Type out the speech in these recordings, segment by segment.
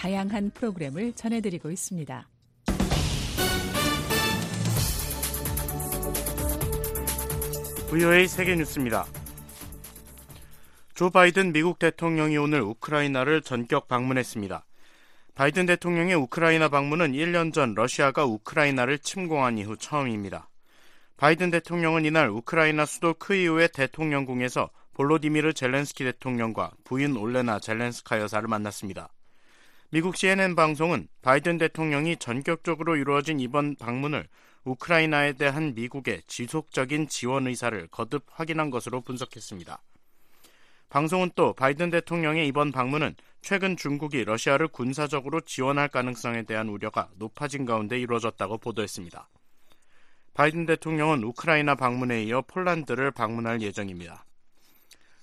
다양한 프로그램을 전해드리고 있습니다. VOA 세계 뉴스입니다. 조 바이든 미국 대통령이 오늘 우크라이나를 전격 방문했습니다. 바이든 대통령의 우크라이나 방문은 1년 전 러시아가 우크라이나를 침공한 이후 처음입니다. 바이든 대통령은 이날 우크라이나 수도 크이우의 대통령궁에서 볼로디미르 젤렌스키 대통령과 부인 올레나 젤렌스카 여사를 만났습니다. 미국 CNN 방송은 바이든 대통령이 전격적으로 이루어진 이번 방문을 우크라이나에 대한 미국의 지속적인 지원 의사를 거듭 확인한 것으로 분석했습니다. 방송은 또 바이든 대통령의 이번 방문은 최근 중국이 러시아를 군사적으로 지원할 가능성에 대한 우려가 높아진 가운데 이루어졌다고 보도했습니다. 바이든 대통령은 우크라이나 방문에 이어 폴란드를 방문할 예정입니다.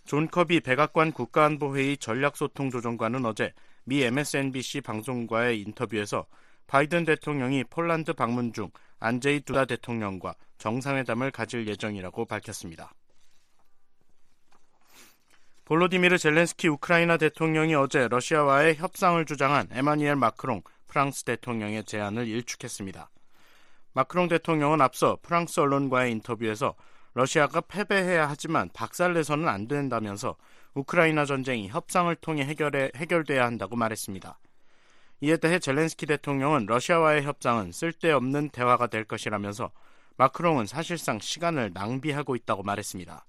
존 커비 백악관 국가안보회의 전략소통조정관은 어제 미 MSNBC 방송과의 인터뷰에서 바이든 대통령이 폴란드 방문 중 안제이 두다 대통령과 정상회담을 가질 예정이라고 밝혔습니다. 볼로디미르 젤렌스키 우크라이나 대통령이 어제 러시아와의 협상을 주장한 에마뉘엘 마크롱 프랑스 대통령의 제안을 일축했습니다. 마크롱 대통령은 앞서 프랑스 언론과의 인터뷰에서 러시아가 패배해야 하지만 박살내서는 안 된다면서 우크라이나 전쟁이 협상을 통해 해결해, 해결돼야 한다고 말했습니다. 이에 대해 젤렌스키 대통령은 러시아와의 협상은 쓸데없는 대화가 될 것이라면서 마크롱은 사실상 시간을 낭비하고 있다고 말했습니다.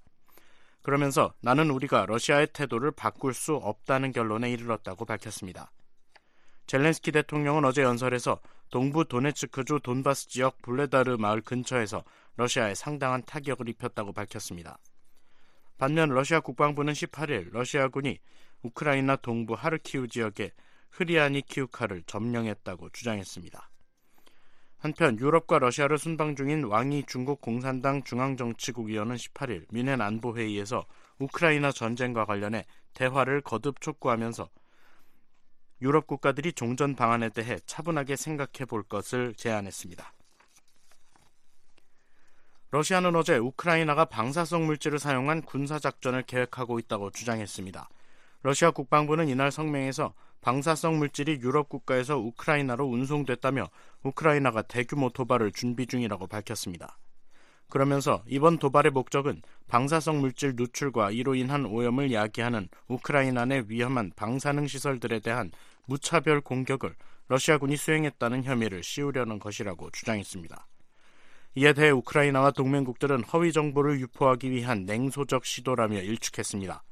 그러면서 나는 우리가 러시아의 태도를 바꿀 수 없다는 결론에 이르렀다고 밝혔습니다. 젤렌스키 대통령은 어제 연설에서 동부 도네츠크주 돈바스 지역 블레다르 마을 근처에서 러시아에 상당한 타격을 입혔다고 밝혔습니다. 반면 러시아 국방부는 18일 러시아군이 우크라이나 동부 하르키우 지역의 흐리아니 키우카를 점령했다고 주장했습니다. 한편 유럽과 러시아를 순방 중인 왕이 중국 공산당 중앙정치국 위원은 18일 뮌헨 안보회의에서 우크라이나 전쟁과 관련해 대화를 거듭 촉구하면서 유럽 국가들이 종전 방안에 대해 차분하게 생각해 볼 것을 제안했습니다. 러시아는 어제 우크라이나가 방사성 물질을 사용한 군사작전을 계획하고 있다고 주장했습니다. 러시아 국방부는 이날 성명에서 방사성 물질이 유럽 국가에서 우크라이나로 운송됐다며 우크라이나가 대규모 도발을 준비 중이라고 밝혔습니다. 그러면서 이번 도발의 목적은 방사성 물질 누출과 이로 인한 오염을 야기하는 우크라이나 내 위험한 방사능 시설들에 대한 무차별 공격을 러시아군이 수행했다는 혐의를 씌우려는 것이라고 주장했습니다. 이에 대해 우크라이나와 동맹국들은 허위 정보를 유포하기 위한 냉소적 시도라며 일축했습니다.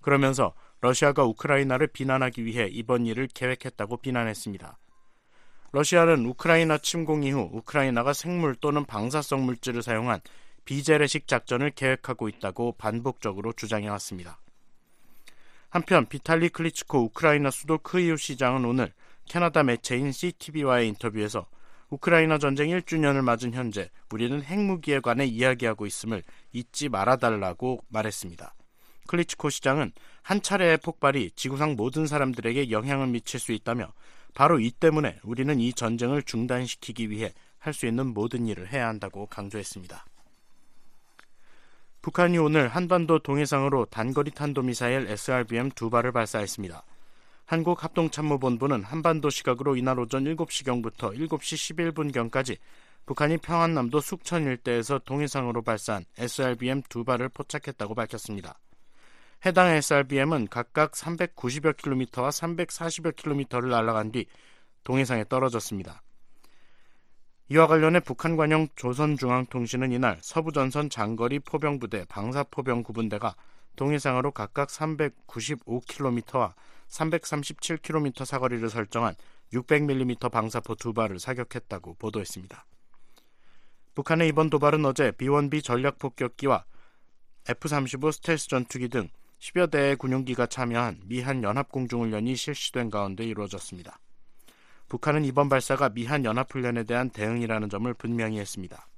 그러면서 러시아가 우크라이나를 비난하기 위해 이번 일을 계획했다고 비난했습니다. 러시아는 우크라이나 침공 이후 우크라이나가 생물 또는 방사성 물질을 사용한 비재래식 작전을 계획하고 있다고 반복적으로 주장해왔습니다. 한편 비탈리 클리츠코 우크라이나 수도 크이우 시장은 오늘 캐나다 매체인 CTV와의 인터뷰에서 우크라이나 전쟁 1주년을 맞은 현재 우리는 핵무기에 관해 이야기하고 있음을 잊지 말아달라고 말했습니다. 클리츠코 시장은 한 차례의 폭발이 지구상 모든 사람들에게 영향을 미칠 수 있다며 바로 이 때문에 우리는 이 전쟁을 중단시키기 위해 할 수 있는 모든 일을 해야 한다고 강조했습니다. 북한이 오늘 한반도 동해상으로 단거리 탄도미사일 SRBM 두 발을 발사했습니다. 한국합동참모본부는 한반도 시각으로 이날 오전 7시경부터 7시 11분경까지 북한이 평안남도 숙천 일대에서 동해상으로 발사한 SRBM 두 발을 포착했다고 밝혔습니다. 해당 SRBM은 각각 390여 킬로미터와 340여 킬로미터를 날아간 뒤 동해상에 떨어졌습니다. 이와 관련해 북한 관영 조선중앙통신은 이날 서부전선 장거리 포병부대 방사포병 구분대가 동해상으로 각각 395km와 337km 사거리를 설정한 600mm 방사포 두 발을 사격했다고 보도했습니다. 북한의 이번 도발은 어제 B-1B 전략폭격기와 F-35 스텔스 전투기 등 10여 대의 군용기가 참여한 미한 연합공중훈련이 실시된 가운데 이루어졌습니다. 북한은 이번 발사가 미한 연합훈련에 대한 대응이라는 점을 분명히 했습니다.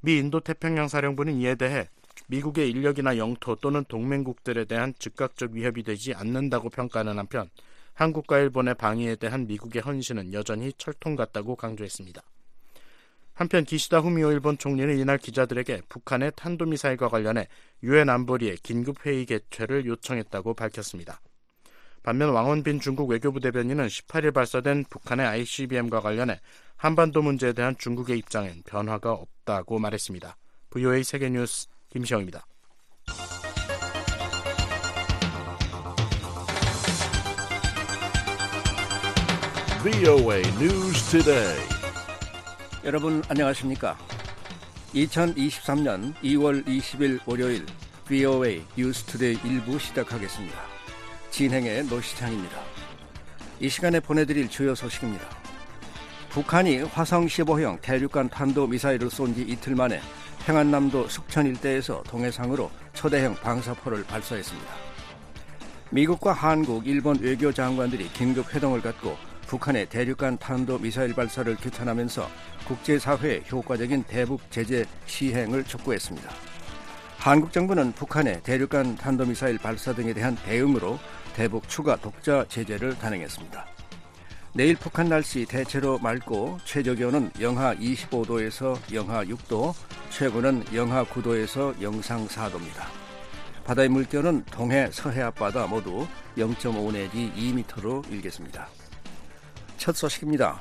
미 인도태평양 사령부는 이에 대해 미국의 인력이나 영토 또는 동맹국들에 대한 즉각적 위협이 되지 않는다고 평가하는 한편 한국과 일본의 방위에 대한 미국의 헌신은 여전히 철통 같다고 강조했습니다. 한편 기시다 후미오 일본 총리는 이날 기자들에게 북한의 탄도미사일과 관련해 유엔 안보리의 긴급 회의 개최를 요청했다고 밝혔습니다. 반면 왕원빈 중국 외교부 대변인은 18일 발사된 북한의 ICBM과 관련해 한반도 문제에 대한 중국의 입장엔 변화가 없다고 말했습니다. VOA 세계뉴스 김시영입니다. VOA News Today. 여러분 안녕하십니까? 2023년 2월 20일 월요일 VOA 뉴스 투데이 1부 시작하겠습니다. 진행의 노시창입니다. 이 시간에 보내드릴 주요 소식입니다. 북한이 화성 15형 대륙간 탄도 미사일을 쏜 지 이틀 만에 평안남도 숙천 일대에서 동해상으로 초대형 방사포를 발사했습니다. 미국과 한국, 일본 외교 장관들이 긴급 회동을 갖고 북한의 대륙간 탄도 미사일 발사를 규탄하면서 국제사회의 효과적인 대북 제재 시행을 촉구했습니다. 한국 정부는 북한의 대륙간 탄도미사일 발사 등에 대한 대응으로 대북 추가 독자 제재를 단행했습니다. 내일 북한 날씨 대체로 맑고 최저 기온은 영하 25도에서 영하 6도, 최고는 영하 9도에서 영상 4도입니다. 바다의 물결은 동해 서해 앞바다 모두 0.5 내지 2m로 일겠습니다. 첫 소식입니다.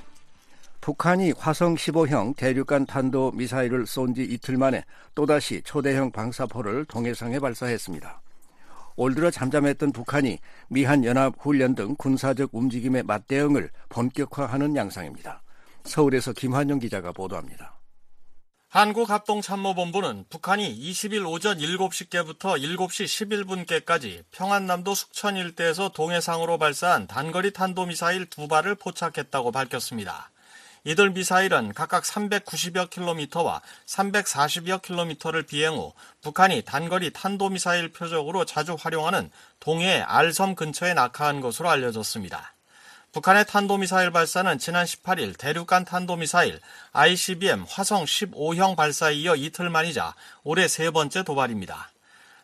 북한이 화성 15형 대륙간 탄도 미사일을 쏜 지 이틀 만에 또다시 초대형 방사포를 동해상에 발사했습니다. 올 들어 잠잠했던 북한이 미한 연합 훈련 등 군사적 움직임의 맞대응을 본격화하는 양상입니다. 서울에서 김환영 기자가 보도합니다. 한국합동참모본부는 북한이 20일 오전 7시께부터 7시 11분께까지 평안남도 숙천 일대에서 동해상으로 발사한 단거리 탄도미사일 두 발을 포착했다고 밝혔습니다. 이들 미사일은 각각 390여 킬로미터와 340여 킬로미터를 비행 후 북한이 단거리 탄도미사일 표적으로 자주 활용하는 동해 알섬 근처에 낙하한 것으로 알려졌습니다. 북한의 탄도미사일 발사는 지난 18일 대륙간 탄도미사일 ICBM 화성 15형 발사에 이어 이틀 만이자 올해 세 번째 도발입니다.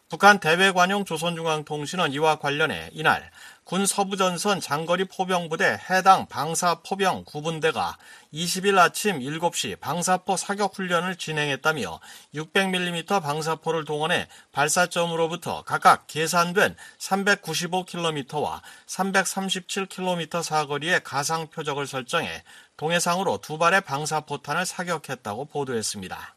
북한 대외관용 조선중앙통신은 이와 관련해 이날 군 서부전선 장거리 포병부대 해당 방사 포병 구분대가 20일 아침 7시 방사포 사격 훈련을 진행했다며 600mm 방사포를 동원해 발사점으로부터 각각 계산된 395km와 337km 사거리의 가상 표적을 설정해 동해상으로 두 발의 방사포탄을 사격했다고 보도했습니다.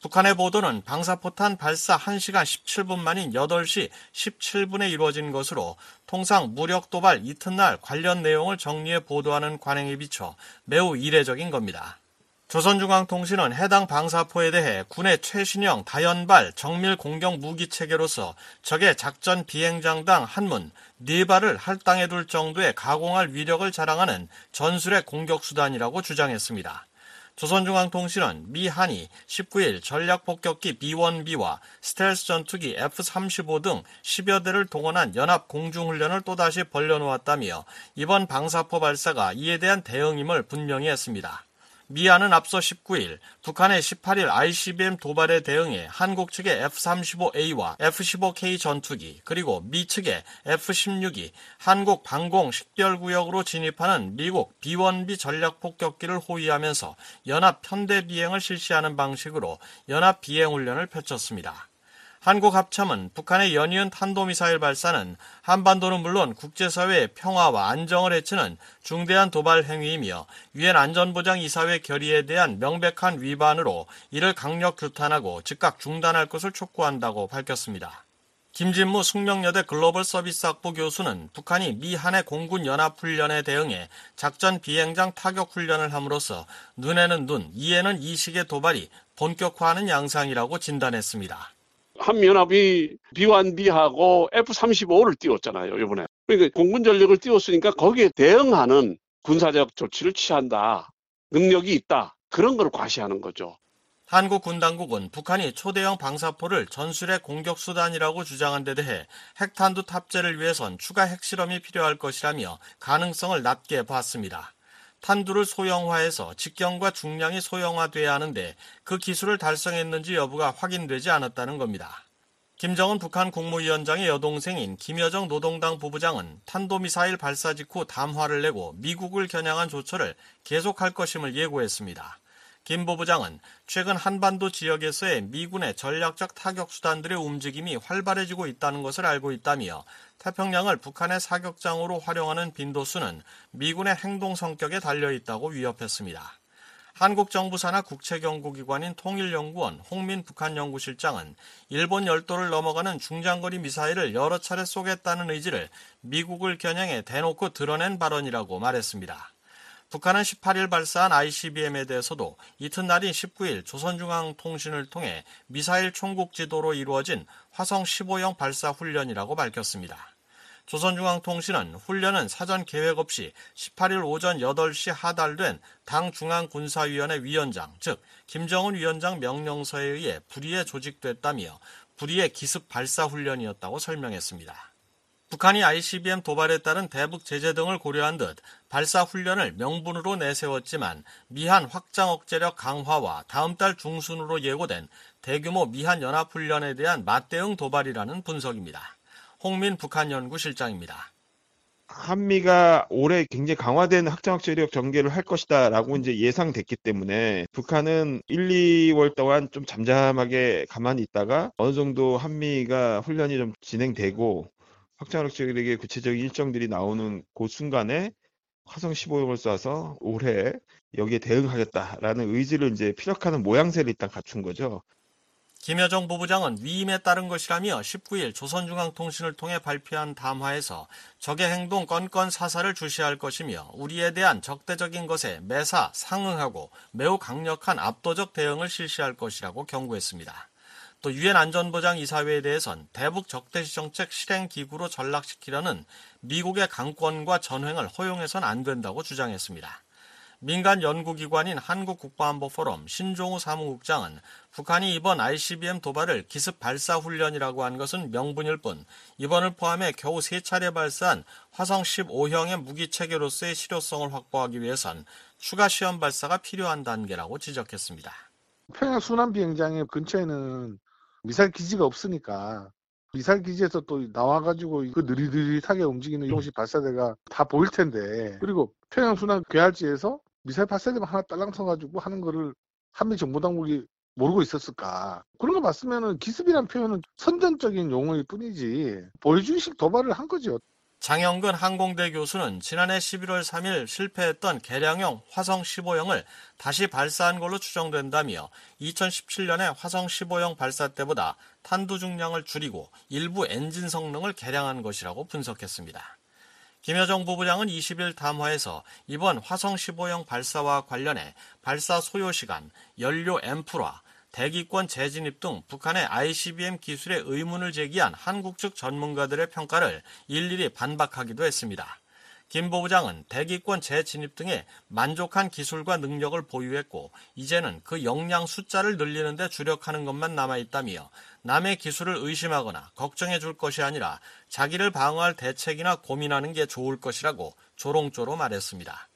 북한의 보도는 방사포탄 발사 1시간 17분 만인 8시 17분에 이루어진 것으로 통상 무력 도발 이튿날 관련 내용을 정리해 보도하는 관행에 비춰 매우 이례적인 겁니다. 조선중앙통신은 해당 방사포에 대해 군의 최신형 다연발 정밀 공격 무기 체계로서 적의 작전 비행장당 한문 네 발을 할당해 둘 정도의 가공할 위력을 자랑하는 전술의 공격 수단이라고 주장했습니다. 조선중앙통신은 미 한이 19일 전략폭격기 B-1B와 스텔스 전투기 F-35 등 10여 대를 동원한 연합 공중훈련을 또다시 벌려놓았다며 이번 방사포 발사가 이에 대한 대응임을 분명히 했습니다. 미안은 앞서 19일 북한의 18일 ICBM 도발에 대응해 한국 측의 F-35A와 F-15K 전투기 그리고 미 측의 F-16이 한국 방공 식별구역으로 진입하는 미국 B-1B 전략폭격기를 호위하면서 연합 편대 비행을 실시하는 방식으로 연합 비행 훈련을 펼쳤습니다. 한국 합참은 북한의 연이은 탄도미사일 발사는 한반도는 물론 국제사회의 평화와 안정을 해치는 중대한 도발 행위이며 유엔 안전보장 이사회 결의에 대한 명백한 위반으로 이를 강력 규탄하고 즉각 중단할 것을 촉구한다고 밝혔습니다. 김진무 숙명여대 글로벌 서비스 학부 교수는 북한이 미한의 공군 연합훈련에 대응해 작전 비행장 타격 훈련을 함으로써 눈에는 눈, 이에는 이식의 도발이 본격화하는 양상이라고 진단했습니다. 한미연합이 B1B하고 F-35를 띄웠잖아요, 이번에. 그러니까 공군 전력을 띄웠으니까 거기에 대응하는 군사적 조치를 취한다. 능력이 있다. 그런 걸 과시하는 거죠. 한국 군 당국은 북한이 초대형 방사포를 전술의 공격 수단이라고 주장한 데 대해 핵탄두 탑재를 위해선 추가 핵실험이 필요할 것이라며 가능성을 낮게 봤습니다. 탄두를 소형화해서 직경과 중량이 소형화돼야 하는데 그 기술을 달성했는지 여부가 확인되지 않았다는 겁니다. 김정은 북한 국무위원장의 여동생인 김여정 노동당 부부장은 탄도미사일 발사 직후 담화를 내고 미국을 겨냥한 조처를 계속할 것임을 예고했습니다. 김 부부장은 최근 한반도 지역에서의 미군의 전략적 타격 수단들의 움직임이 활발해지고 있다는 것을 알고 있다며 태평양을 북한의 사격장으로 활용하는 빈도수는 미군의 행동 성격에 달려 있다고 위협했습니다. 한국 정부 산하 국책연구기관인 통일연구원 홍민 북한연구실장은 일본 열도를 넘어가는 중장거리 미사일을 여러 차례 쏘겠다는 의지를 미국을 겨냥해 대놓고 드러낸 발언이라고 말했습니다. 북한은 18일 발사한 ICBM에 대해서도 이튿날인 19일 조선중앙통신을 통해 미사일 총국 지도로 이루어진 화성 15형 발사 훈련이라고 밝혔습니다. 조선중앙통신은 훈련은 사전 계획 없이 18일 오전 8시 하달된 당 중앙군사위원회 위원장, 즉 김정은 위원장 명령서에 의해 불의에 조직됐다며 불의의 기습 발사 훈련이었다고 설명했습니다. 북한이 ICBM 도발에 따른 대북 제재 등을 고려한 듯 발사 훈련을 명분으로 내세웠지만 미한 확장 억제력 강화와 다음 달 중순으로 예고된 대규모 미한 연합 훈련에 대한 맞대응 도발이라는 분석입니다. 홍민 북한 연구실장입니다. 한미가 올해 굉장히 강화된 확장학제력 전개를 할 것이다라고 이제 예상됐기 때문에 북한은 1, 2월 동안 좀 잠잠하게 가만히 있다가 어느 정도 한미가 훈련이 좀 진행되고 확장학제력의 구체적인 일정들이 나오는 그 순간에 화성 15형을 쏴서 올해 여기에 대응하겠다라는 의지를 이제 피력하는 모양새를 일단 갖춘 거죠. 김여정 부부장은 위임에 따른 것이라며 19일 조선중앙통신을 통해 발표한 담화에서 적의 행동 건건 사살을 주시할 것이며 우리에 대한 적대적인 것에 매사 상응하고 매우 강력한 압도적 대응을 실시할 것이라고 경고했습니다. 또 유엔 안전보장 이사회에 대해선 대북 적대시 정책 실행 기구로 전락시키려는 미국의 강권과 전횡을 허용해선 안 된다고 주장했습니다. 민간 연구기관인 한국국가안보포럼 신종우 사무국장은 북한이 이번 ICBM 도발을 기습 발사 훈련이라고 한 것은 명분일 뿐 이번을 포함해 겨우 세 차례 발사한 화성 15형의 무기 체계로서의 실효성을 확보하기 위해선 추가 시험 발사가 필요한 단계라고 지적했습니다. 평양 순환 비행장의 근처에는 미사일 기지가 없으니까 미사일 기지에서 또 나와가지고 그 느릿느릿하게 움직이는 이동식 발사대가 다 보일 텐데 그리고 평양 순환 괴할지에서 미사일 발사대만 하나 딸랑 서가지고 하는 거를 한미 정보당국이 모르고 있었을까? 그런 거 봤으면은 기습이란 표현은 선전적인 용어일 뿐이지 보여주기식 도발을 한 거죠. 장영근 항공대 교수는 지난해 11월 3일 실패했던 개량형 화성 15형을 다시 발사한 걸로 추정된다며 2017년에 화성 15형 발사 때보다 탄두 중량을 줄이고 일부 엔진 성능을 개량한 것이라고 분석했습니다. 김여정 부부장은 20일 담화에서 이번 화성 15형 발사와 관련해 발사 소요 시간, 연료 앰프라, 대기권 재진입 등 북한의 ICBM 기술에 의문을 제기한 한국 측 전문가들의 평가를 일일이 반박하기도 했습니다. 김 부부장은 대기권 재진입 등에 만족한 기술과 능력을 보유했고 이제는 그 역량 숫자를 늘리는 데 주력하는 것만 남아있다며 남의 기술을 의심하거나 걱정해 줄 것이 아니라 자기를 방어할 대책이나 고민하는 게 좋을 것이라고 조롱조로 말했습니다.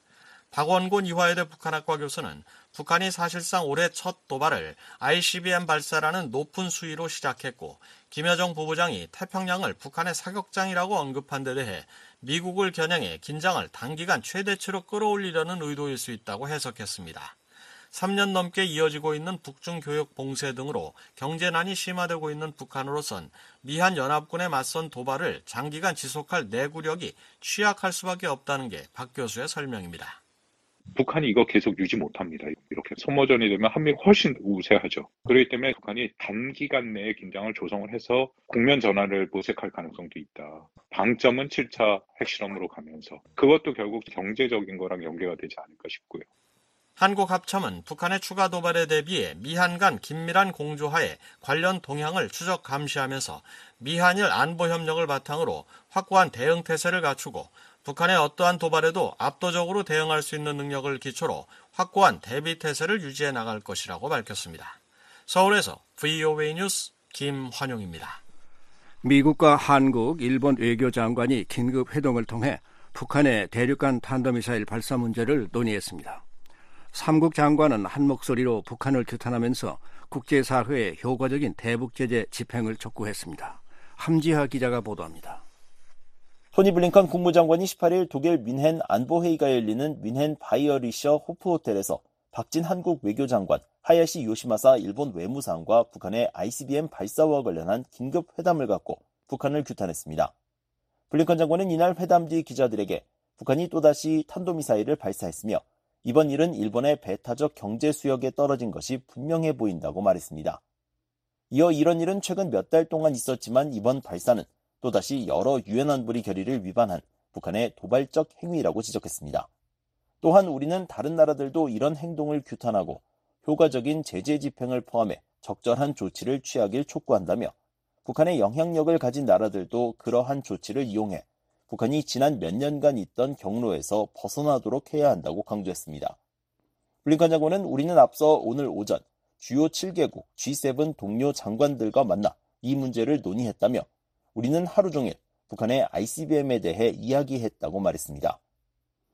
박원곤 이화여대 북한학과 교수는 북한이 사실상 올해 첫 도발을 ICBM 발사라는 높은 수위로 시작했고 김여정 부부장이 태평양을 북한의 사격장이라고 언급한 데 대해 미국을 겨냥해 긴장을 단기간 최대치로 끌어올리려는 의도일 수 있다고 해석했습니다. 3년 넘게 이어지고 있는 북중 교역 봉쇄 등으로 경제난이 심화되고 있는 북한으로선 미한 연합군에 맞선 도발을 장기간 지속할 내구력이 취약할 수밖에 없다는 게 박 교수의 설명입니다. 북한이 이거 계속 유지 못합니다. 이렇게 소모전이 되면 한미가 훨씬 우세하죠. 그렇기 때문에 북한이 단기간 내에 긴장을 조성을 해서 국면 전환을 모색할 가능성도 있다. 방점은 7차 핵실험으로 가면서 그것도 결국 경제적인 거랑 연계가 되지 않을까 싶고요. 한국 합참은 북한의 추가 도발에 대비해 미한 간 긴밀한 공조하에 관련 동향을 추적 감시하면서 미한일 안보 협력을 바탕으로 확고한 대응 태세를 갖추고 북한의 어떠한 도발에도 압도적으로 대응할 수 있는 능력을 기초로 확고한 대비 태세를 유지해 나갈 것이라고 밝혔습니다. 서울에서 VOA 뉴스 김환용입니다. 미국과 한국, 일본 외교장관이 긴급 회동을 통해 북한의 대륙간 탄도미사일 발사 문제를 논의했습니다. 삼국 장관은 한 목소리로 북한을 규탄하면서 국제사회의 효과적인 대북제재 집행을 촉구했습니다. 함지하 기자가 보도합니다. 토니 블링컨 국무장관이 18일 독일 뮌헨 안보회의가 열리는 뮌헨 바이어리셔 호프 호텔에서 박진 한국 외교장관, 하야시 요시마사 일본 외무상과 북한의 ICBM 발사와 관련한 긴급 회담을 갖고 북한을 규탄했습니다. 블링컨 장관은 이날 회담 뒤 기자들에게 북한이 또다시 탄도미사일을 발사했으며 이번 일은 일본의 배타적 경제 수역에 떨어진 것이 분명해 보인다고 말했습니다. 이어 이런 일은 최근 몇 달 동안 있었지만 이번 발사는 또다시 여러 유엔 안보리 결의를 위반한 북한의 도발적 행위라고 지적했습니다. 또한 우리는 다른 나라들도 이런 행동을 규탄하고 효과적인 제재 집행을 포함해 적절한 조치를 취하길 촉구한다며 북한의 영향력을 가진 나라들도 그러한 조치를 이용해 북한이 지난 몇 년간 있던 경로에서 벗어나도록 해야 한다고 강조했습니다. 블링컨 장관은 우리는 앞서 오늘 오전 주요 7개국 G7 동료 장관들과 만나 이 문제를 논의했다며 우리는 하루 종일 북한의 ICBM에 대해 이야기했다고 말했습니다.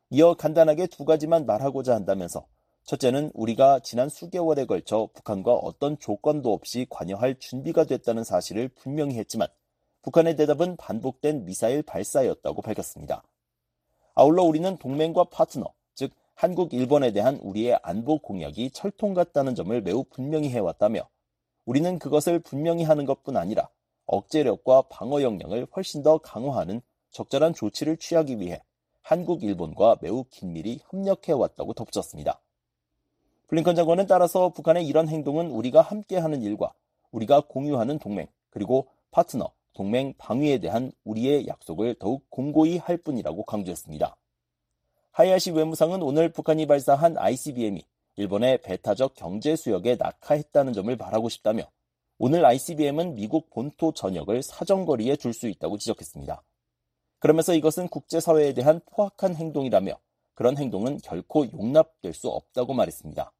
이어 간단하게 두 가지만 말하고자 한다면서 첫째는 우리가 지난 수개월에 걸쳐 북한과 어떤 조건도 없이 관여할 준비가 됐다는 사실을 분명히 했지만 북한의 대답은 반복된 미사일 발사였다고 밝혔습니다. 아울러 우리는 동맹과 파트너, 즉 한국, 일본에 대한 우리의 안보 공약이 철통 같다는 점을 매우 분명히 해왔다며 우리는 그것을 분명히 하는 것뿐 아니라 억제력과 방어 역량을 훨씬 더 강화하는 적절한 조치를 취하기 위해 한국, 일본과 매우 긴밀히 협력해왔다고 덧붙였습니다. 블링컨 장관은 따라서 북한의 이런 행동은 우리가 함께하는 일과 우리가 공유하는 동맹, 그리고 파트너, 동맹 방위에 대한 우리의 약속을 더욱 공고히 할 뿐이라고 강조했습니다. 하야시 외무상은 오늘 북한이 발사한 ICBM이 일본의 배타적 경제 수역에 낙하했다는 점을 말하고 싶다며 오늘 ICBM은 미국 본토 전역을 사정거리에 둘 수 있다고 지적했습니다. 그러면서 이것은 국제사회에 대한 포악한 행동이라며 그런 행동은 결코 용납될 수 없다고 말했습니다.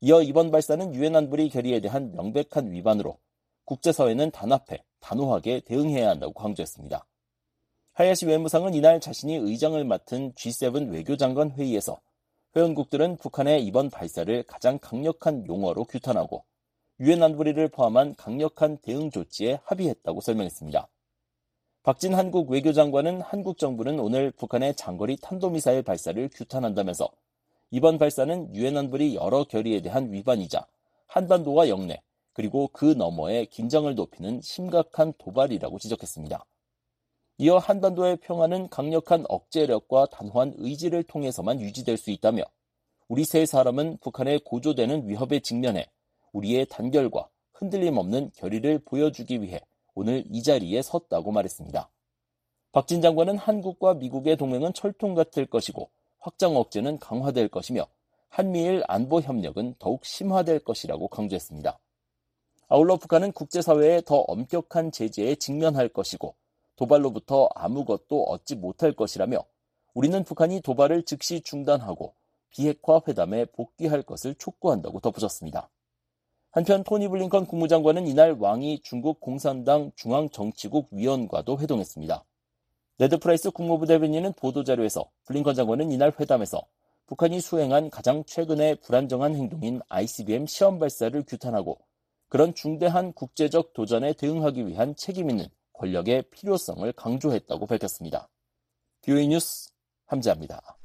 이어 이번 발사는 유엔 안보리 결의에 대한 명백한 위반으로 국제사회는 단합해 단호하게 대응해야 한다고 강조했습니다. 하야시 외무상은 이날 자신이 의장을 맡은 G7 외교장관 회의에서 회원국들은 북한의 이번 발사를 가장 강력한 용어로 규탄하고 유엔 안보리를 포함한 강력한 대응 조치에 합의했다고 설명했습니다. 박진 한국 외교장관은 한국 정부는 오늘 북한의 장거리 탄도미사일 발사를 규탄한다면서 이번 발사는 유엔 안보리 여러 결의에 대한 위반이자 한반도와 영내 그리고 그 너머에 긴장을 높이는 심각한 도발이라고 지적했습니다. 이어 한반도의 평화는 강력한 억제력과 단호한 의지를 통해서만 유지될 수 있다며 우리 세 사람은 북한의 고조되는 위협에 직면해 우리의 단결과 흔들림 없는 결의를 보여주기 위해 오늘 이 자리에 섰다고 말했습니다. 박진 장관은 한국과 미국의 동맹은 철통 같을 것이고 확장 억제는 강화될 것이며 한미일 안보 협력은 더욱 심화될 것이라고 강조했습니다. 아울러 북한은 국제사회에 더 엄격한 제재에 직면할 것이고 도발로부터 아무것도 얻지 못할 것이라며 우리는 북한이 도발을 즉시 중단하고 비핵화 회담에 복귀할 것을 촉구한다고 덧붙였습니다. 한편 토니 블링컨 국무장관은 이날 왕이 중국 공산당 중앙정치국 위원과도 회동했습니다. 네드 프라이스 국무부 대변인은 보도자료에서 블링컨 장관은 이날 회담에서 북한이 수행한 가장 최근의 불안정한 행동인 ICBM 시험 발사를 규탄하고 그런 중대한 국제적 도전에 대응하기 위한 책임 있는 권력의 필요성을 강조했다고 밝혔습니다. VOA 뉴스 함지하입니다.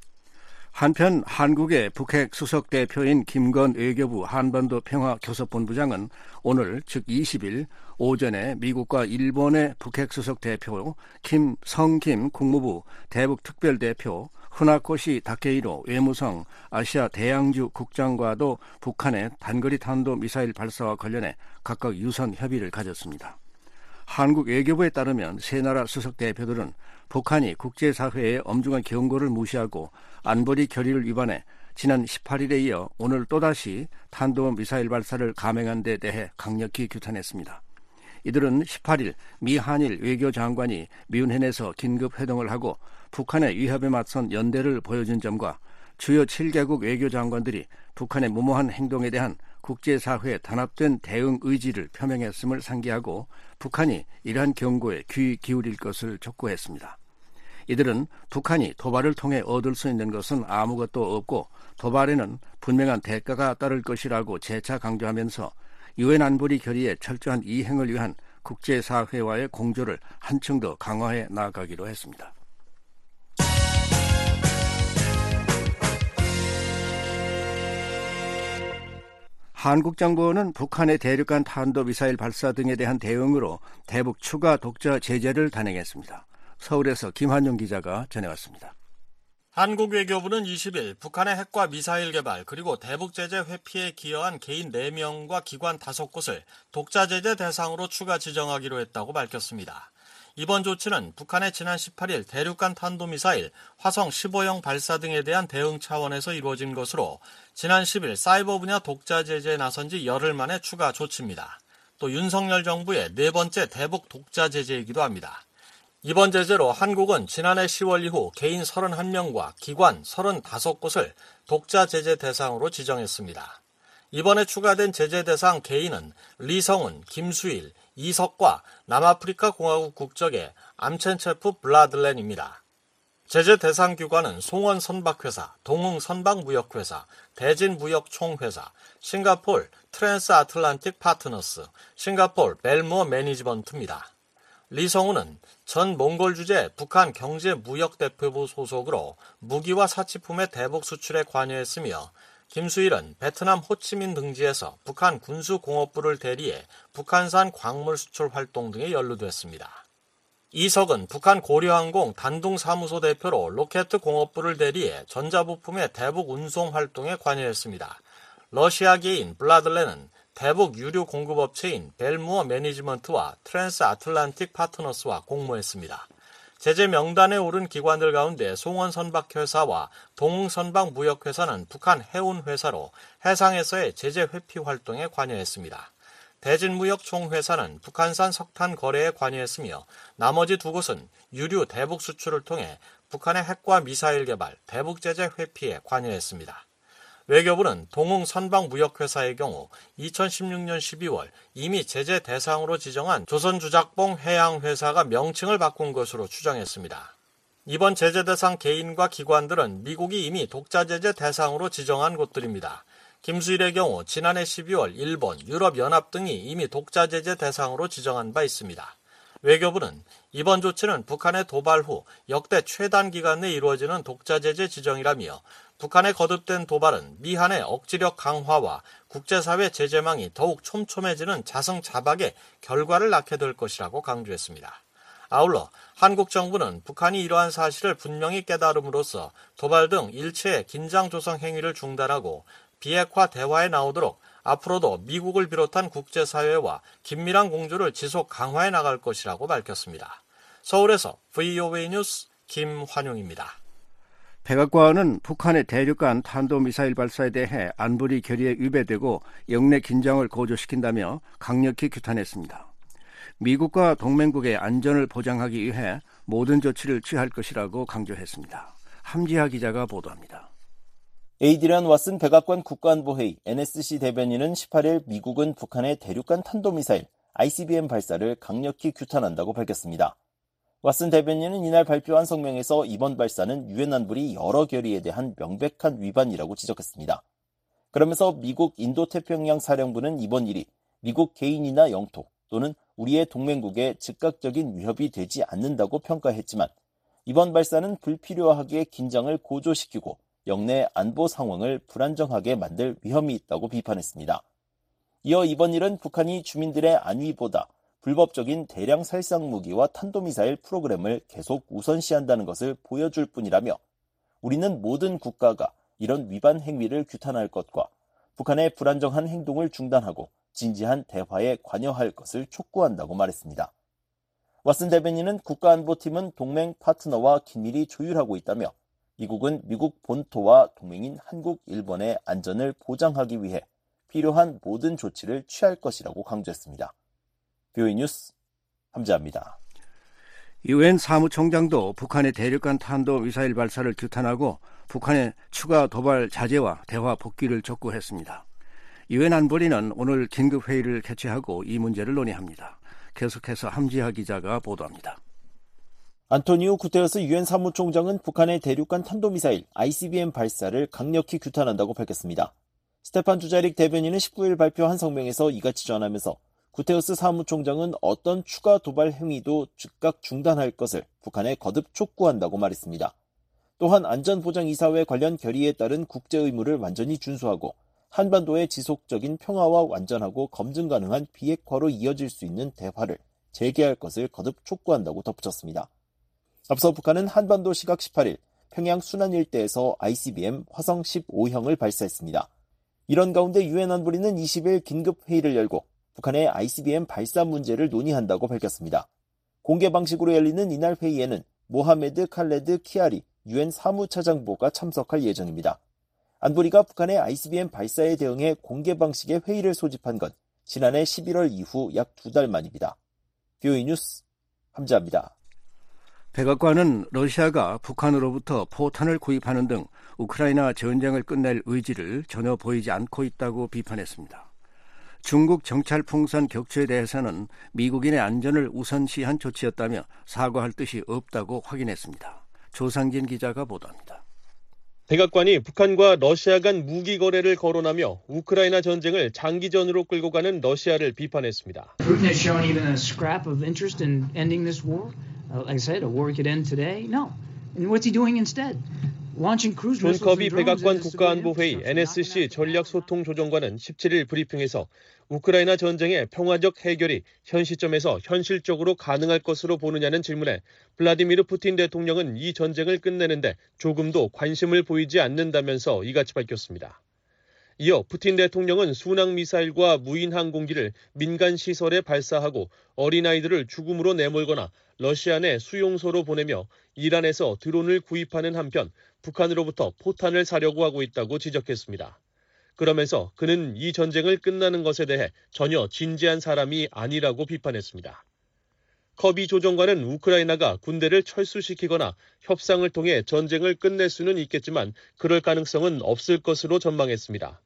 한편 한국의 북핵 수석 대표인 김건 외교부 한반도 평화 교섭본부장은 오늘 즉 20일 오전에 미국과 일본의 북핵 수석 대표 김성김 국무부 대북 특별 대표 후나코시 다케이로 외무성 아시아 대양주 국장과도 북한의 단거리 탄도 미사일 발사와 관련해 각각 유선 협의를 가졌습니다. 한국 외교부에 따르면 세 나라 수석 대표들은 북한이 국제사회의 엄중한 경고를 무시하고 안보리 결의를 위반해 지난 18일에 이어 오늘 또다시 탄도 미사일 발사를 감행한 데 대해 강력히 규탄했습니다. 이들은 18일 미 한일 외교장관이 미운헨에서 긴급 회동을 하고 북한의 위협에 맞선 연대를 보여준 점과 주요 7개국 외교장관들이 북한의 무모한 행동에 대한 국제사회의 단합된 대응 의지를 표명했음을 상기하고 북한이 이러한 경고에 귀 기울일 것을 촉구했습니다. 이들은 북한이 도발을 통해 얻을 수 있는 것은 아무것도 없고 도발에는 분명한 대가가 따를 것이라고 재차 강조하면서 유엔 안보리 결의의 철저한 이행을 위한 국제사회와의 공조를 한층 더 강화해 나가기로 했습니다. 한국 정부는 북한의 대륙간 탄도미사일 발사 등에 대한 대응으로 대북 추가 독자 제재를 단행했습니다. 서울에서 김한용 기자가 전해왔습니다. 한국 외교부는 20일 북한의 핵과 미사일 개발 그리고 대북 제재 회피에 기여한 개인 4명과 기관 5곳을 독자 제재 대상으로 추가 지정하기로 했다고 밝혔습니다. 이번 조치는 북한의 지난 18일 대륙간 탄도미사일 화성 15형 발사 등에 대한 대응 차원에서 이루어진 것으로 지난 10일 사이버 분야 독자 제재에 나선 지 열흘 만에 추가 조치입니다. 또 윤석열 정부의 네 번째 대북 독자 제재이기도 합니다. 이번 제재로 한국은 지난해 10월 이후 개인 31명과 기관 35곳을 독자 제재 대상으로 지정했습니다. 이번에 추가된 제재 대상 개인은 리성운, 김수일, 이석과 남아프리카 공화국 국적의 암첸체프 블라들렌입니다. 제재 대상 기관은 송원 선박회사, 동흥 선박무역회사, 대진 무역총회사, 싱가폴 트랜스 아틀란틱 파트너스, 싱가폴 벨모어 매니지먼트입니다. 리성운은 전 몽골 주재 북한 경제무역대표부 소속으로 무기와 사치품의 대북 수출에 관여했으며 김수일은 베트남 호치민 등지에서 북한 군수공업부를 대리해 북한산 광물 수출 활동 등에 연루됐습니다. 이석은 북한 고려항공 단둥사무소 대표로 로켓 공업부를 대리해 전자부품의 대북 운송 활동에 관여했습니다. 러시아계인 블라들렌은 대북 유류 공급업체인 벨모어 매니지먼트와 트랜스 아틀란틱 파트너스와 공모했습니다. 제재 명단에 오른 기관들 가운데 송원선박회사와 동흥선박무역회사는 북한 해운회사로 해상에서의 제재 회피 활동에 관여했습니다. 대진무역총회사는 북한산 석탄 거래에 관여했으며 나머지 두 곳은 유류 대북 수출을 통해 북한의 핵과 미사일 개발, 대북 제재 회피에 관여했습니다. 외교부는 동흥 선박무역회사의 경우 2016년 12월 이미 제재 대상으로 지정한 조선주작봉 해양회사가 명칭을 바꾼 것으로 추정했습니다. 이번 제재 대상 개인과 기관들은 미국이 이미 독자 제재 대상으로 지정한 곳들입니다. 김수일의 경우 지난해 12월 일본, 유럽연합 등이 이미 독자 제재 대상으로 지정한 바 있습니다. 외교부는 이번 조치는 북한의 도발 후 역대 최단 기간 내 이루어지는 독자 제재 지정이라며 북한의 거듭된 도발은 미한의 억지력 강화와 국제사회 제재망이 더욱 촘촘해지는 자승자박의 결과를 낳게 될 것이라고 강조했습니다. 아울러 한국 정부는 북한이 이러한 사실을 분명히 깨달음으로써 도발 등 일체의 긴장 조성 행위를 중단하고 비핵화 대화에 나오도록 앞으로도 미국을 비롯한 국제사회와 긴밀한 공조를 지속 강화해 나갈 것이라고 밝혔습니다. 서울에서 VOA 뉴스 김환용입니다. 백악관은 북한의 대륙간 탄도미사일 발사에 대해 안보리 결의에 위배되고 영내 긴장을 고조시킨다며 강력히 규탄했습니다. 미국과 동맹국의 안전을 보장하기 위해 모든 조치를 취할 것이라고 강조했습니다. 함지하 기자가 보도합니다. 에이디란 왓슨 백악관 국가안보회의 NSC 대변인은 18일 미국은 북한의 대륙간 탄도미사일 ICBM 발사를 강력히 규탄한다고 밝혔습니다. 왓슨 대변인은 이날 발표한 성명에서 이번 발사는 유엔 안보리 여러 결의에 대한 명백한 위반이라고 지적했습니다. 그러면서 미국 인도태평양 사령부는 이번 일이 미국 개인이나 영토 또는 우리의 동맹국에 즉각적인 위협이 되지 않는다고 평가했지만 이번 발사는 불필요하게 긴장을 고조시키고 영내 안보 상황을 불안정하게 만들 위험이 있다고 비판했습니다. 이어 이번 일은 북한이 주민들의 안위보다 불법적인 대량 살상 무기와 탄도미사일 프로그램을 계속 우선시한다는 것을 보여줄 뿐이라며 우리는 모든 국가가 이런 위반 행위를 규탄할 것과 북한의 불안정한 행동을 중단하고 진지한 대화에 관여할 것을 촉구한다고 말했습니다. 왓슨 대변인은 국가안보팀은 동맹 파트너와 긴밀히 조율하고 있다며 미국은 미국 본토와 동맹인 한국, 일본의 안전을 보장하기 위해 필요한 모든 조치를 취할 것이라고 강조했습니다. 뷰이 뉴스 함재합니다. 유엔 사무총장도 북한의 대륙간 탄도 미사일 발사를 규탄하고 북한의 추가 도발 자제와 대화 복귀를 촉구했습니다. 유엔 안보리는 오늘 긴급 회의를 개최하고 이 문제를 논의합니다. 계속해서 함지하 기자가 보도합니다. 안토니오 구테러스 유엔 사무총장은 북한의 대륙간 탄도미사일 ICBM 발사를 강력히 규탄한다고 밝혔습니다. 스테판 두자릭 대변인은 19일 발표한 성명에서 이같이 전하면서 구테흐스 사무총장은 어떤 추가 도발 행위도 즉각 중단할 것을 북한에 거듭 촉구한다고 말했습니다. 또한 안전보장이사회 관련 결의에 따른 국제 의무를 완전히 준수하고 한반도의 지속적인 평화와 완전하고 검증 가능한 비핵화로 이어질 수 있는 대화를 재개할 것을 거듭 촉구한다고 덧붙였습니다. 앞서 북한은 한반도 시각 18일 평양 순안 일대에서 ICBM 화성 15형을 발사했습니다. 이런 가운데 유엔 안보리는 20일 긴급 회의를 열고 북한의 ICBM 발사 문제를 논의한다고 밝혔습니다. 공개 방식으로 열리는 이날 회의에는 모하메드 칼레드 키아리 유엔 사무차장보가 참석할 예정입니다. 안보리가 북한의 ICBM 발사에 대응해 공개 방식의 회의를 소집한 건 지난해 11월 이후 약 두 달 만입니다. VOA 뉴스 함지하입니다. 백악관은 러시아가 북한으로부터 포탄을 구입하는 등 우크라이나 전쟁을 끝낼 의지를 전혀 보이지 않고 있다고 비판했습니다. 중국 정찰 풍선 격추에 대해서는 미국인의 안전을 우선시한 조치였다며 사과할 뜻이 없다고 확인했습니다. 조상진 기자가 보도합니다. 백악관이 북한과 러시아 간 무기 거래를 거론하며 우크라이나 전쟁을 장기전으로 끌고 가는 러시아를 비판했습니다. Putin has shown even a scrap of interest in ending this war. Like I said, the war could end today. No. And what's he doing instead? 존 커비 백악관 국가안보회의 NSC 전략소통조정관은 17일 브리핑에서 우크라이나 전쟁의 평화적 해결이 현 시점에서 현실적으로 가능할 것으로 보느냐는 질문에 블라디미르 푸틴 대통령은 이 전쟁을 끝내는데 조금도 관심을 보이지 않는다면서 이같이 밝혔습니다. 이어 푸틴 대통령은 순항 미사일과 무인 항공기를 민간 시설에 발사하고 어린아이들을 죽음으로 내몰거나 러시아 내 수용소로 보내며 이란에서 드론을 구입하는 한편 북한으로부터 포탄을 사려고 하고 있다고 지적했습니다. 그러면서 그는 이 전쟁을 끝나는 것에 대해 전혀 진지한 사람이 아니라고 비판했습니다. 커비 조정관은 우크라이나가 군대를 철수시키거나 협상을 통해 전쟁을 끝낼 수는 있겠지만 그럴 가능성은 없을 것으로 전망했습니다.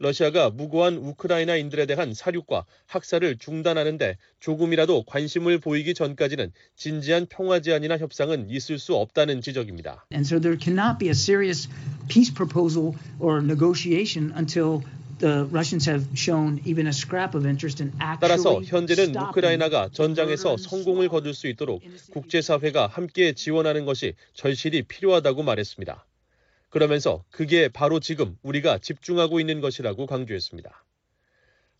러시아가 무고한 우크라이나인들에 대한 사륙과 학살을 중단하는데 조금이라도 관심을 보이기 전까지는 진지한 평화 제안이나 협상은 있을 수 없다는 지적입니다. And so there cannot be a serious peace proposal or negotiation until The Russians have shown even a scrap of interest in actually 따라서 현재는 우크라이나가 전장에서 성공을 거둘 수 있도록 국제사회가 함께 지원하는 것이 절실히 필요하다고 말했습니다. 그러면서 그게 바로 지금 우리가 집중하고 있는 것이라고 강조했습니다.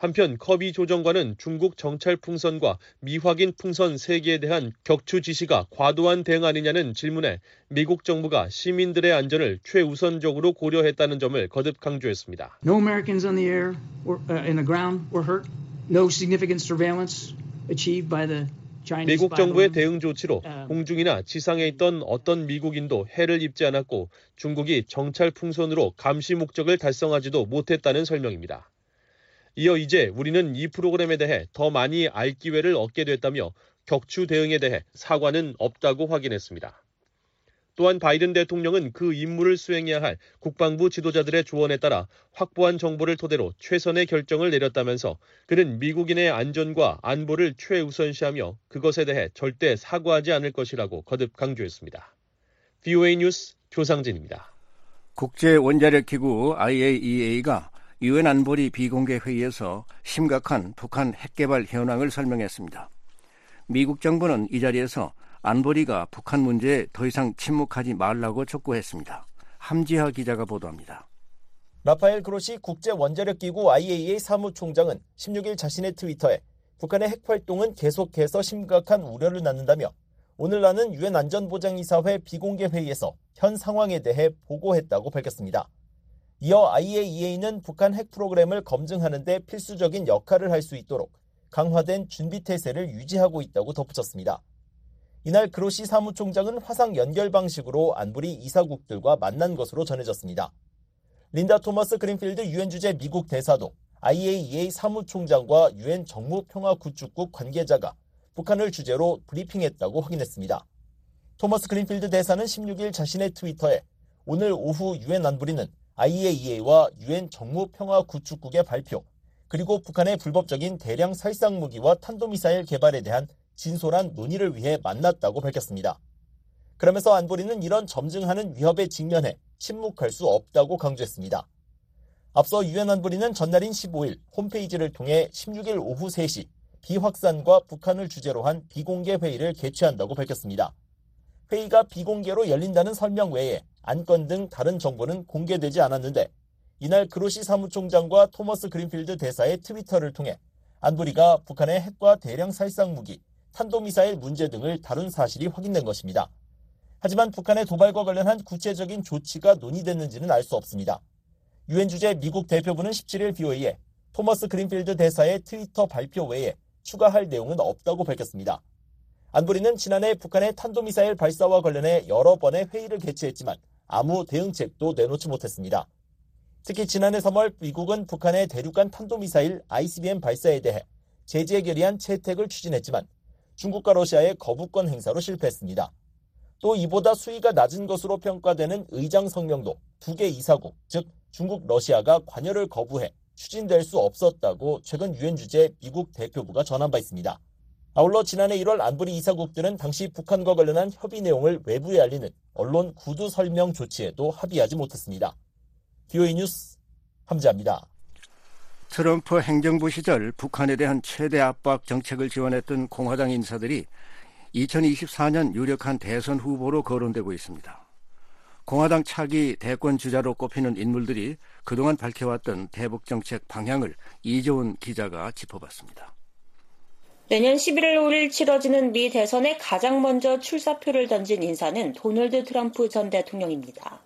한편 커비 조정관은 중국 정찰 풍선과 미확인 풍선 3개에 대한 격추 지시가 과도한 대응 아니냐는 질문에 미국 정부가 시민들의 안전을 최우선적으로 고려했다는 점을 거듭 강조했습니다. No Americans on the air or uh, in the ground were hurt. No significant surveillance achieved by the 미국 정부의 대응 조치로 공중이나 지상에 있던 어떤 미국인도 해를 입지 않았고 중국이 정찰 풍선으로 감시 목적을 달성하지도 못했다는 설명입니다. 이어 이제 우리는 이 프로그램에 대해 더 많이 알 기회를 얻게 됐다며 격추 대응에 대해 사과는 없다고 확인했습니다. 또한 바이든 대통령은 그 임무를 수행해야 할 국방부 지도자들의 조언에 따라 확보한 정보를 토대로 최선의 결정을 내렸다면서 그는 미국인의 안전과 안보를 최우선시하며 그것에 대해 절대 사과하지 않을 것이라고 거듭 강조했습니다. VOA 뉴스 조상진입니다. 국제 원자력 기구 IAEA가 유엔 안보리 비공개 회의에서 심각한 북한 핵 개발 현황을 설명했습니다. 미국 정부는 이 자리에서 안보리가 북한 문제에 더 이상 침묵하지 말라고 촉구했습니다. 함지하 기자가 보도합니다. 라파엘 그로시 국제 원자력 기구 IAEA 사무총장은 16일 자신의 트위터에 북한의 핵 활동은 계속해서 심각한 우려를 낳는다며 오늘 나는 유엔 안전보장이사회 비공개 회의에서 현 상황에 대해 보고했다고 밝혔습니다. 이어 IAEA는 북한 핵 프로그램을 검증하는 데 필수적인 역할을 할 수 있도록 강화된 준비 태세를 유지하고 있다고 덧붙였습니다. 이날 그로시 사무총장은 화상 연결 방식으로 안보리 이사국들과 만난 것으로 전해졌습니다. 린다 토머스 그린필드 유엔 주재 미국 대사도 IAEA 사무총장과 유엔 정무평화구축국 관계자가 북한을 주제로 브리핑했다고 확인했습니다. 토머스 그린필드 대사는 16일 자신의 트위터에 오늘 오후 유엔 안보리는 IAEA와 유엔 정무평화구축국의 발표 그리고 북한의 불법적인 대량 살상 무기와 탄도미사일 개발에 대한 진솔한 논의를 위해 만났다고 밝혔습니다. 그러면서 안보리는 이런 점증하는 위협에 직면해 침묵할 수 없다고 강조했습니다. 앞서 유엔 안보리는 전날인 15일 홈페이지를 통해 16일 오후 3시 비확산과 북한을 주제로 한 비공개 회의를 개최한다고 밝혔습니다. 회의가 비공개로 열린다는 설명 외에 안건 등 다른 정보는 공개되지 않았는데 이날 그로시 사무총장과 토머스 그린필드 대사의 트위터를 통해 안보리가 북한의 핵과 대량 살상 무기, 탄도미사일 문제 등을 다룬 사실이 확인된 것입니다. 하지만 북한의 도발과 관련한 구체적인 조치가 논의됐는지는 알 수 없습니다. 유엔 주재 미국 대표부는 17일 VOA에 토머스 그린필드 대사의 트위터 발표 외에 추가할 내용은 없다고 밝혔습니다. 안보리는 지난해 북한의 탄도미사일 발사와 관련해 여러 번의 회의를 개최했지만 아무 대응책도 내놓지 못했습니다. 특히 지난해 3월 미국은 북한의 대륙간 탄도미사일 ICBM 발사에 대해 제재 결의안 채택을 추진했지만 중국과 러시아의 거부권 행사로 실패했습니다. 또 이보다 수위가 낮은 것으로 평가되는 의장 성명도 두 개 이사국, 즉 중국, 러시아가 관여를 거부해 추진될 수 없었다고 최근 유엔 주재 미국 대표부가 전한 바 있습니다. 아울러 지난해 1월 안보리 이사국들은 당시 북한과 관련한 협의 내용을 외부에 알리는 언론 구두 설명 조치에도 합의하지 못했습니다. BOE 뉴스 함지합니다. 트럼프 행정부 시절 북한에 대한 최대 압박 정책을 지원했던 공화당 인사들이 2024년 유력한 대선 후보로 거론되고 있습니다. 공화당 차기 대권 주자로 꼽히는 인물들이 그동안 밝혀왔던 대북 정책 방향을 이재훈 기자가 짚어봤습니다. 내년 11월 5일 치러지는 미 대선에 가장 먼저 출사표를 던진 인사는 도널드 트럼프 전 대통령입니다.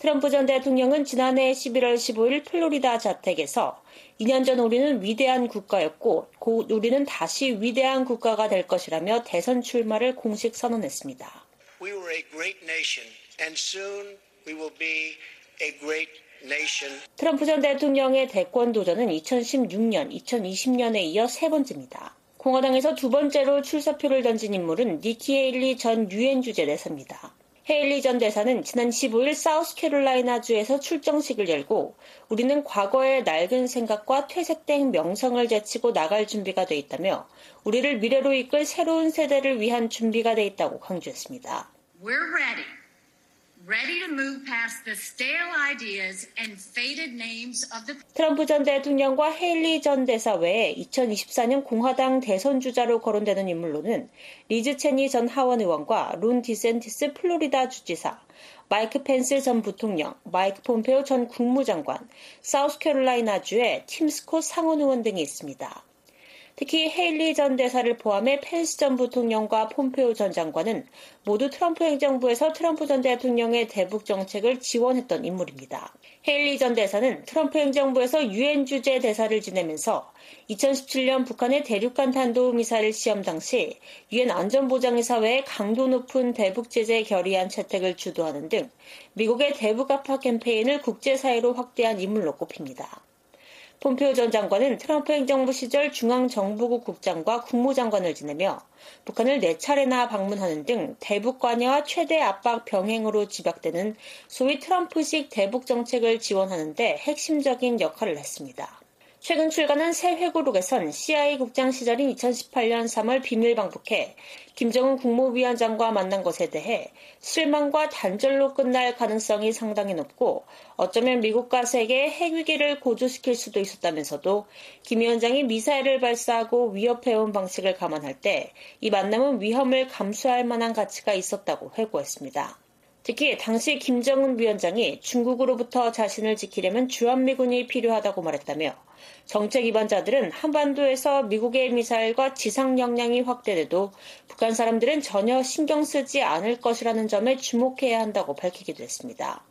트럼프 전 대통령은 지난해 11월 15일 플로리다 자택에서 2년 전 우리는 위대한 국가였고 곧 우리는 다시 위대한 국가가 될 것이라며 대선 출마를 공식 선언했습니다. We were a great nation and soon we will be a great nation. 트럼프 전 대통령의 대권 도전은 2016년, 2020년에 이어 세 번째입니다. 공화당에서 두 번째로 출사표를 던진 인물은 니키 헤일리 전 유엔 주재 대사입니다. 헤일리 전 대사는 지난 15일 사우스캐롤라이나주에서 출정식을 열고 우리는 과거의 낡은 생각과 퇴색된 명성을 제치고 나갈 준비가 돼 있다며 우리를 미래로 이끌 새로운 세대를 위한 준비가 돼 있다고 강조했습니다. We're ready. 트럼프 전 대통령과 헤일리 전 대사 외에 2024년 공화당 대선 주자로 거론되는 인물로는 리즈 체니 전 하원 의원과 론 디센티스 플로리다 주지사, 마이크 펜스 전 부통령, 마이크 폼페오 전 국무장관, 사우스캐롤라이나주의 팀 스콧 상원 의원 등이 있습니다. 특히 헤일리 전 대사를 포함해 펜스 전 부통령과 폼페오 전 장관은 모두 트럼프 행정부에서 트럼프 전 대통령의 대북 정책을 지원했던 인물입니다. 헤일리 전 대사는 트럼프 행정부에서 유엔 주재 대사를 지내면서 2017년 북한의 대륙간 탄도 미사일 시험 당시 유엔 안전보장의사회의 강도 높은 대북 제재 결의안 채택을 주도하는 등 미국의 대북 압박 캠페인을 국제사회로 확대한 인물로 꼽힙니다. 폼페오 전 장관은 트럼프 행정부 시절 중앙정부국 국장과 국무장관을 지내며 북한을 네 차례나 방문하는 등 대북 관여와 최대 압박 병행으로 지적되는 소위 트럼프식 대북 정책을 지원하는 데 핵심적인 역할을 했습니다. 최근 출간한 새 회고록에선 CIA 국장 시절인 2018년 3월 비밀 방북해 김정은 국무위원장과 만난 것에 대해 실망과 단절로 끝날 가능성이 상당히 높고 어쩌면 미국과 세계의 핵위기를 고조시킬 수도 있었다면서도 김 위원장이 미사일을 발사하고 위협해온 방식을 감안할 때 이 만남은 위험을 감수할 만한 가치가 있었다고 회고했습니다. 특히 당시 김정은 위원장이 중국으로부터 자신을 지키려면 주한미군이 필요하다고 말했다며 정책 위반자들은 한반도에서 미국의 미사일과 지상 역량이 확대돼도 북한 사람들은 전혀 신경 쓰지 않을 것이라는 점에 주목해야 한다고 밝히기도 했습니다.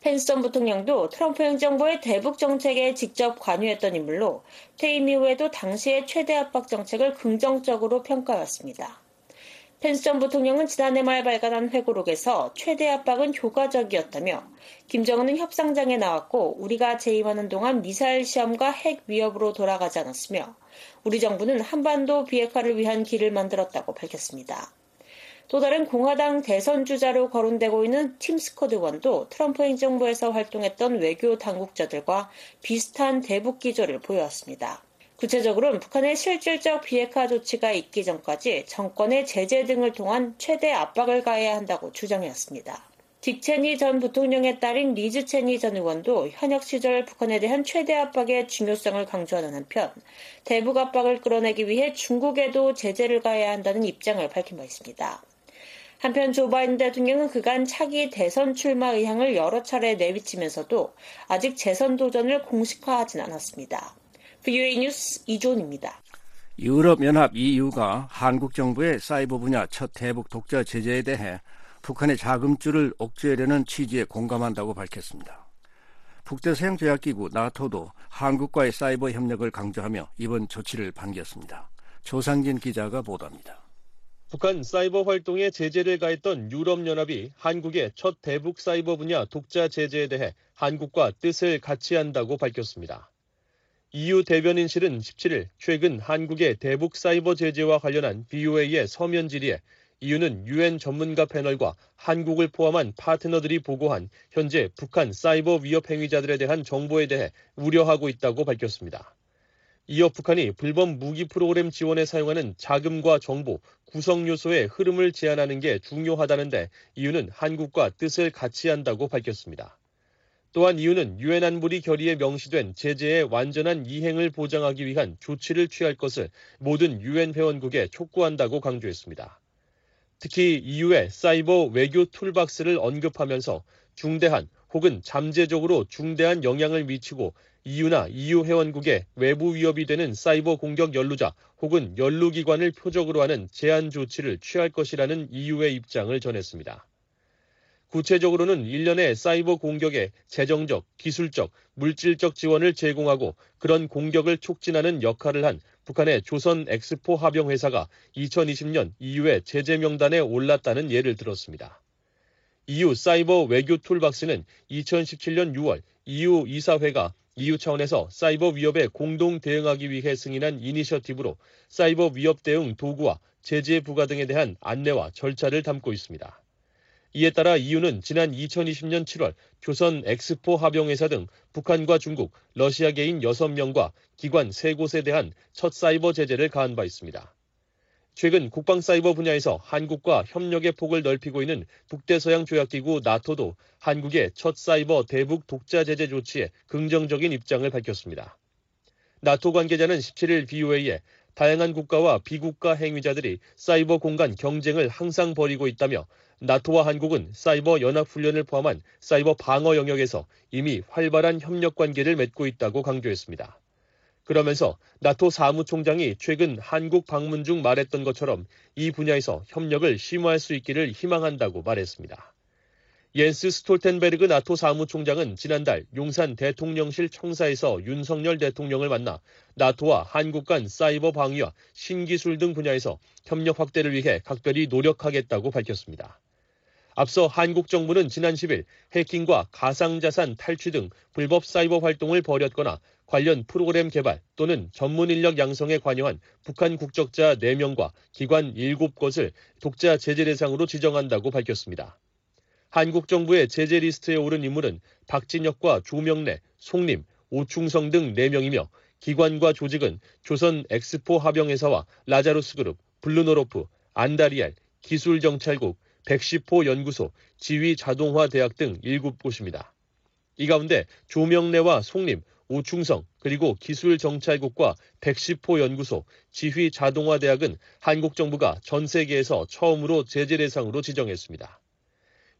펜스 전 부통령도 트럼프 행정부의 대북 정책에 직접 관여했던 인물로 퇴임 이후에도 당시의 최대 압박 정책을 긍정적으로 평가했습니다. 펜스 전 부통령은 지난해 말 발간한 회고록에서 최대 압박은 효과적이었다며 김정은은 협상장에 나왔고 우리가 재임하는 동안 미사일 시험과 핵 위협으로 돌아가지 않았으며 우리 정부는 한반도 비핵화를 위한 길을 만들었다고 밝혔습니다. 또 다른 공화당 대선 주자로 거론되고 있는 팀 스콧 의원도 트럼프 행정부에서 활동했던 외교 당국자들과 비슷한 대북 기조를 보여왔습니다. 구체적으로는 북한의 실질적 비핵화 조치가 있기 전까지 정권의 제재 등을 통한 최대 압박을 가해야 한다고 주장했습니다. 딕 체니 전 부통령의 딸인 리즈 체니 전 의원도 현역 시절 북한에 대한 최대 압박의 중요성을 강조하는 한편 대북 압박을 끌어내기 위해 중국에도 제재를 가해야 한다는 입장을 밝힌 바 있습니다. 한편 조 바이든 대통령은 그간 차기 대선 출마 의향을 여러 차례 내비치면서도 아직 재선 도전을 공식화하진 않았습니다. VOA 뉴스 이조은입니다. 유럽연합 EU가 한국 정부의 사이버 분야 첫 대북 독자 제재에 대해 북한의 자금줄을 억제하려는 취지에 공감한다고 밝혔습니다. 북대서양 조약기구 나토도 한국과의 사이버 협력을 강조하며 이번 조치를 반겼습니다. 조상진 기자가 보도합니다. 북한 사이버 활동에 제재를 가했던 유럽연합이 한국의 첫 대북 사이버 분야 독자 제재에 대해 한국과 뜻을 같이 한다고 밝혔습니다. EU 대변인실은 17일 최근 한국의 대북 사이버 제재와 관련한 BOA의 서면 질의에 EU는 유엔 전문가 패널과 한국을 포함한 파트너들이 보고한 현재 북한 사이버 위협 행위자들에 대한 정보에 대해 우려하고 있다고 밝혔습니다. 이어 북한이 불법 무기 프로그램 지원에 사용하는 자금과 정보, 구성 요소의 흐름을 제한하는 게 중요하다는데 EU는 한국과 뜻을 같이 한다고 밝혔습니다. 또한 이유는 유엔 안보리 결의에 명시된 제재의 완전한 이행을 보장하기 위한 조치를 취할 것을 모든 유엔 회원국에 촉구한다고 강조했습니다. 특히 EU의 사이버 외교 툴박스를 언급하면서 중대한 혹은 잠재적으로 중대한 영향을 미치고 EU나 EU 회원국에 외부 위협이 되는 사이버 공격 연루자 혹은 연루기관을 표적으로 하는 제한 조치를 취할 것이라는 EU의 입장을 전했습니다. 구체적으로는 1년의 사이버 공격에 재정적, 기술적, 물질적 지원을 제공하고 그런 공격을 촉진하는 역할을 한 북한의 조선 엑스포 합영 회사가 2020년 EU의 제재 명단에 올랐다는 예를 들었습니다. EU 사이버 외교 toolbox는 2017년 6월 EU 이사회가 EU 차원에서 사이버 위협에 공동 대응하기 위해 승인한 이니셔티브로 사이버 위협 대응 도구와 제재 부과 등에 대한 안내와 절차를 담고 있습니다. 이에 따라 EU는 지난 2020년 7월 조선 엑스포 합영회사 등 북한과 중국, 러시아계인 6명과 기관 3곳에 대한 첫 사이버 제재를 가한 바 있습니다. 최근 국방 사이버 분야에서 한국과 협력의 폭을 넓히고 있는 북대서양 조약기구 나토도 한국의 첫 사이버 대북 독자 제재 조치에 긍정적인 입장을 밝혔습니다. 나토 관계자는 17일 BOA에 다양한 국가와 비국가 행위자들이 사이버 공간 경쟁을 항상 벌이고 있다며 나토와 한국은 사이버 연합훈련을 포함한 사이버 방어 영역에서 이미 활발한 협력 관계를 맺고 있다고 강조했습니다. 그러면서 나토 사무총장이 최근 한국 방문 중 말했던 것처럼 이 분야에서 협력을 심화할 수 있기를 희망한다고 말했습니다. 옌스 스톨텐베르그 나토 사무총장은 지난달 용산 대통령실 청사에서 윤석열 대통령을 만나 나토와 한국 간 사이버 방위와 신기술 등 분야에서 협력 확대를 위해 각별히 노력하겠다고 밝혔습니다. 앞서 한국 정부는 지난 10일 해킹과 가상자산 탈취 등 불법 사이버 활동을 벌였거나 관련 프로그램 개발 또는 전문 인력 양성에 관여한 북한 국적자 4명과 기관 7곳을 독자 제재 대상으로 지정한다고 밝혔습니다. 한국 정부의 제재 리스트에 오른 인물은 박진혁과 조명래, 송림, 오충성 등 4명이며 기관과 조직은 조선 엑스포 합영회사와 라자루스 그룹, 블루노로프, 안다리알, 기술정찰국, 110호 연구소, 지휘 자동화 대학 등 7곳입니다. 이 가운데 조명래와 송림, 오충성, 그리고 기술정찰국과 백시포 연구소, 지휘 자동화 대학은 한국 정부가 전 세계에서 처음으로 제재 대상으로 지정했습니다.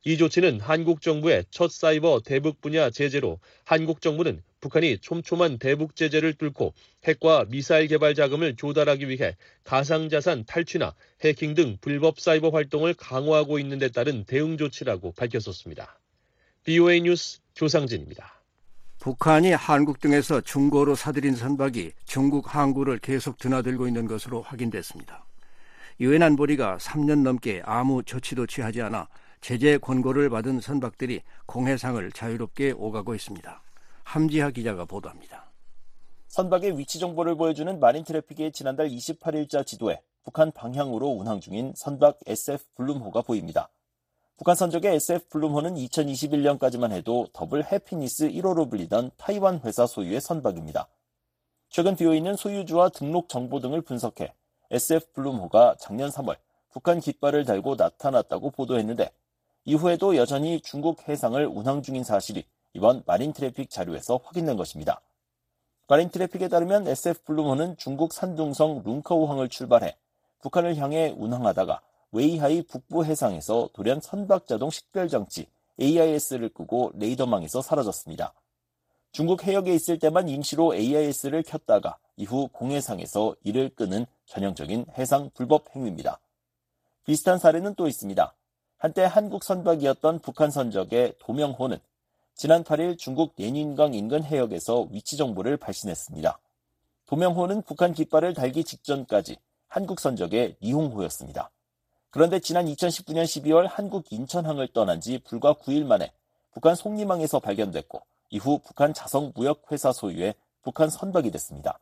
이 조치는 한국 정부의 첫 사이버 대북 분야 제재로 한국 정부는 북한이 촘촘한 대북 제재를 뚫고 핵과 미사일 개발 자금을 조달하기 위해 가상자산 탈취나 해킹 등 불법 사이버 활동을 강화하고 있는 데 따른 대응 조치라고 밝혔었습니다. BOA 뉴스 조상진입니다. 북한이 한국 등에서 중고로 사들인 선박이 중국 항구를 계속 드나들고 있는 것으로 확인됐습니다. 유엔 안보리가 3년 넘게 아무 조치도 취하지 않아 제재 권고를 받은 선박들이 공해상을 자유롭게 오가고 있습니다. 함지하 기자가 보도합니다. 선박의 위치 정보를 보여주는 마린 트래픽의 지난달 28일자 지도에 북한 방향으로 운항 중인 선박 SF 블룸호가 보입니다. 북한 선적의 SF 블룸호는 2021년까지만 해도 더블 해피니스 1호로 불리던 타이완 회사 소유의 선박입니다. 최근 VOA는 소유주와 등록 정보 등을 분석해 SF 블룸호가 작년 3월 북한 깃발을 달고 나타났다고 보도했는데 이후에도 여전히 중국 해상을 운항 중인 사실이 이번 마린 트래픽 자료에서 확인된 것입니다. 마린 트래픽에 따르면 SF 블룸은 중국 산둥성 룽커우항을 출발해 북한을 향해 운항하다가 웨이하이 북부 해상에서 돌연 선박자동 식별장치 AIS를 끄고 레이더망에서 사라졌습니다. 중국 해역에 있을 때만 임시로 AIS를 켰다가 이후 공해상에서 이를 끄는 전형적인 해상 불법 행위입니다. 비슷한 사례는 또 있습니다. 한때 한국 선박이었던 북한 선적의 도명호는 지난 8일 중국 예닌강 인근 해역에서 위치 정보를 발신했습니다. 도명호는 북한 깃발을 달기 직전까지 한국 선적의 니홍호였습니다. 그런데 지난 2019년 12월 한국 인천항을 떠난 지 불과 9일 만에 북한 송림항에서 발견됐고 이후 북한 자성무역회사 소유의 북한 선박이 됐습니다.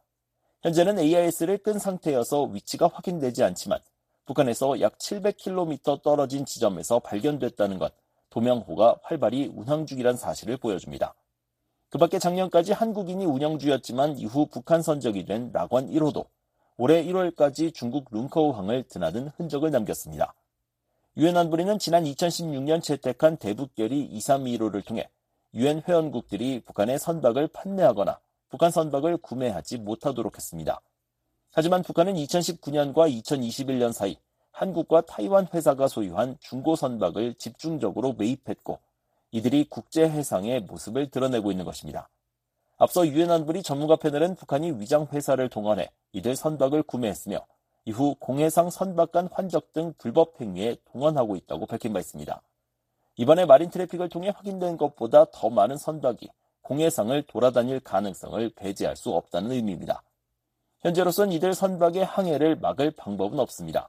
현재는 AIS를 끈 상태여서 위치가 확인되지 않지만 북한에서 약 700km 떨어진 지점에서 발견됐다는 것, 도명호가 활발히 운항 중이란 사실을 보여줍니다. 그 밖에 작년까지 한국인이 운영주였지만 이후 북한 선적이 된 락원 1호도 올해 1월까지 중국 룽커우항을 드나든 흔적을 남겼습니다. 유엔 안보리는 지난 2016년 채택한 대북결의 2315를 통해 유엔 회원국들이 북한의 선박을 판매하거나 북한 선박을 구매하지 못하도록 했습니다. 하지만 북한은 2019년과 2021년 사이 한국과 타이완 회사가 소유한 중고 선박을 집중적으로 매입했고 이들이 국제 해상의 모습을 드러내고 있는 것입니다. 앞서 유엔 안보리 전문가 패널은 북한이 위장 회사를 동원해 이들 선박을 구매했으며 이후 공해상 선박 간 환적 등 불법 행위에 동원하고 있다고 밝힌 바 있습니다. 이번에 마린 트래픽을 통해 확인된 것보다 더 많은 선박이 공해상을 돌아다닐 가능성을 배제할 수 없다는 의미입니다. 현재로선 이들 선박의 항해를 막을 방법은 없습니다.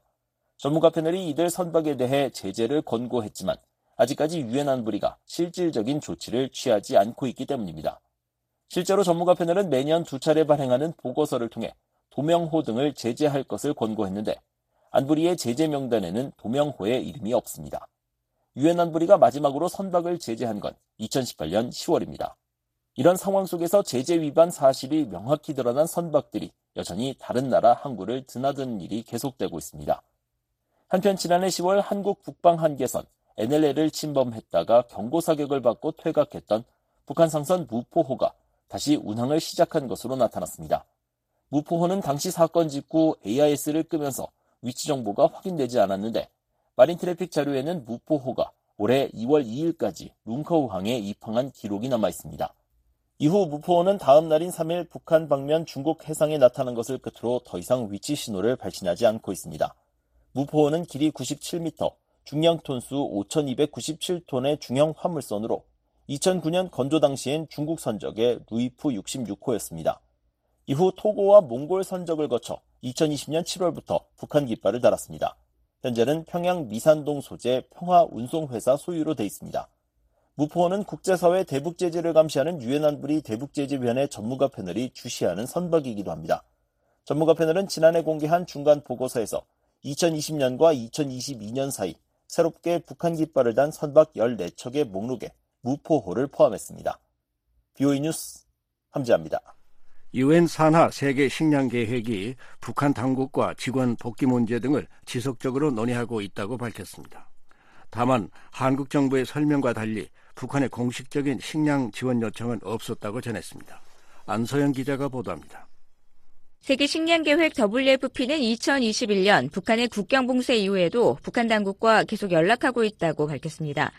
전문가 패널이 이들 선박에 대해 제재를 권고했지만 아직까지 유엔 안보리가 실질적인 조치를 취하지 않고 있기 때문입니다. 실제로 전문가 패널은 매년 두 차례 발행하는 보고서를 통해 도명호 등을 제재할 것을 권고했는데 안보리의 제재 명단에는 도명호의 이름이 없습니다. 유엔 안보리가 마지막으로 선박을 제재한 건 2018년 10월입니다. 이런 상황 속에서 제재 위반 사실이 명확히 드러난 선박들이 여전히 다른 나라 항구를 드나드는 일이 계속되고 있습니다. 한편 지난해 10월 한국 북방 한계선 NLL을 침범했다가 경고 사격을 받고 퇴각했던 북한 상선 무포호가 다시 운항을 시작한 것으로 나타났습니다. 무포호는 당시 사건 직후 AIS를 끄면서 위치 정보가 확인되지 않았는데 마린 트래픽 자료에는 무포호가 올해 2월 2일까지 룽커우항에 입항한 기록이 남아 있습니다. 이후 무포호는 다음 날인 3일 북한 방면 중국 해상에 나타난 것을 끝으로 더 이상 위치 신호를 발신하지 않고 있습니다. 무포호는 길이 97m, 중량 톤수 5,297톤의 중형 화물선으로 2009년 건조 당시엔 중국 선적의 루이프 66호였습니다. 이후 토고와 몽골 선적을 거쳐 2020년 7월부터 북한 깃발을 달았습니다. 현재는 평양 미산동 소재 평화운송회사 소유로 돼 있습니다. 무포호는 국제사회 대북 제재를 감시하는 유엔 안보리 대북 제재위원회 전문가 패널이 주시하는 선박이기도 합니다. 전문가 패널은 지난해 공개한 중간 보고서에서 2020년과 2022년 사이 새롭게 북한 깃발을 단 선박 14척의 목록에 무포호를 포함했습니다. BOE 뉴스 함지합니다. 유엔 산하 세계 식량 계획이 북한 당국과 직원 복귀 문제 등을 지속적으로 논의하고 있다고 밝혔습니다. 다만 한국 정부의 설명과 달리 북한의 공식적인 식량 지원 요청은 없었다고 전했습니다. 안소영 기자가 보도합니다. 세계 식량 계획 WFP는 2021년 북한의 국경 봉쇄 이후에도 북한 당국과 계속 연락하고 있다고 밝혔습니다.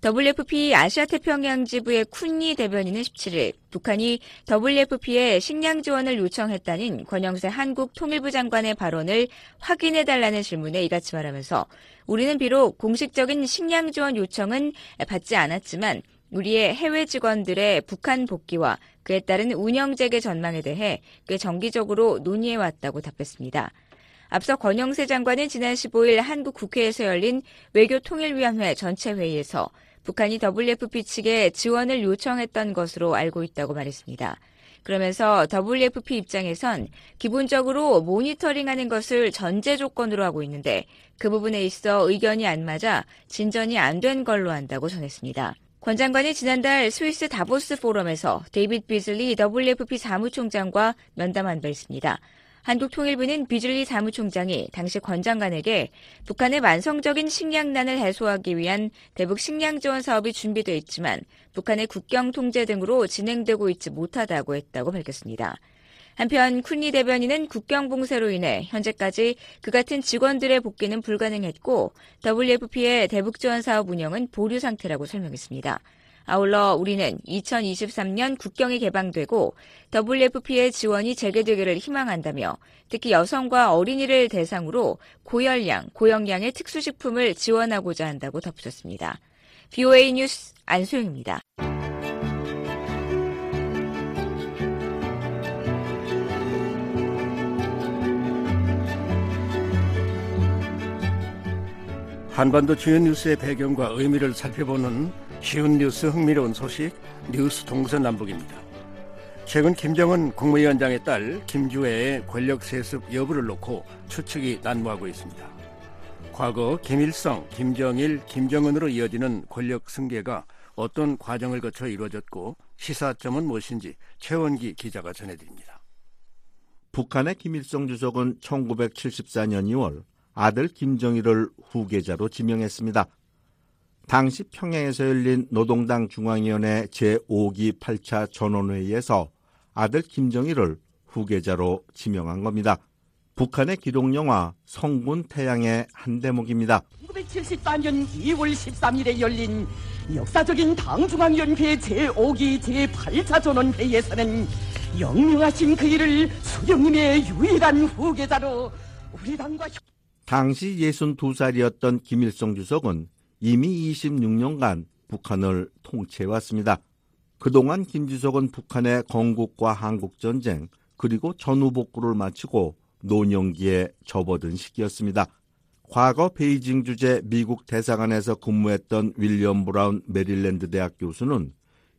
WFP 아시아 태평양 지부의 쿤니 대변인은 17일 북한이 WFP에 식량 지원을 요청했다는 권영세 한국 통일부 장관의 발언을 확인해 달라는 질문에 이같이 말하면서 우리는 비록 공식적인 식량 지원 요청은 받지 않았지만 우리의 해외 직원들의 북한 복귀와 그에 따른 운영 재개 전망에 대해 꽤 정기적으로 논의해 왔다고 답했습니다. 앞서 권영세 장관은 지난 15일 한국 국회에서 열린 외교통일위원회 전체 회의에서 북한이 WFP 측에 지원을 요청했던 것으로 알고 있다고 말했습니다. 그러면서 WFP 입장에선 기본적으로 모니터링하는 것을 전제 조건으로 하고 있는데 그 부분에 있어 의견이 안 맞아 진전이 안 된 걸로 한다고 전했습니다. 권 장관이 지난달 스위스 다보스 포럼에서 데이빗 비즐리 WFP 사무총장과 면담한 바 있습니다. 한국통일부는 비즐리 사무총장이 당시 권 장관에게 북한의 만성적인 식량난을 해소하기 위한 대북 식량 지원 사업이 준비되어 있지만 북한의 국경 통제 등으로 진행되고 있지 못하다고 했다고 밝혔습니다. 한편 쿤니 대변인은 국경 봉쇄로 인해 현재까지 그 같은 직원들의 복귀는 불가능했고 WFP의 대북 지원 사업 운영은 보류 상태라고 설명했습니다. 아울러 우리는 2023년 국경이 개방되고 WFP의 지원이 재개되기를 희망한다며 특히 여성과 어린이를 대상으로 고열량, 고영양의 특수식품을 지원하고자 한다고 덧붙였습니다. BOA 뉴스 안소영입니다. 한반도 주요 뉴스의 배경과 의미를 살펴보는 쉬운 뉴스 흥미로운 소식 뉴스 동서남북입니다. 최근 김정은 국무위원장의 딸 김주애의 권력 세습 여부를 놓고 추측이 난무하고 있습니다. 과거 김일성, 김정일, 김정은으로 이어지는 권력 승계가 어떤 과정을 거쳐 이루어졌고 시사점은 무엇인지 최원기 기자가 전해드립니다. 북한의 김일성 주석은 1974년 2월 아들 김정일을 후계자로 지명했습니다. 당시 평양에서 열린 노동당 중앙위원회 제5기 8차 전원회의에서 아들 김정일을 후계자로 지명한 겁니다. 북한의 기록 영화 성군 태양의 한 대목입니다. 1974년 2월 13일에 열린 역사적인 당중앙위원회 제5기 제8차 전원회의에서는 영명하신 그 일을 수령님의 유일한 후계자로 우리 당과 당시 62살이었던 김일성 주석은 이미 26년간 북한을 통치해왔습니다. 그동안 김 주석은 북한의 건국과 한국전쟁 그리고 전후복구를 마치고 노년기에 접어든 시기였습니다. 과거 베이징 주재 미국 대사관에서 근무했던 윌리엄 브라운 메릴랜드 대학 교수는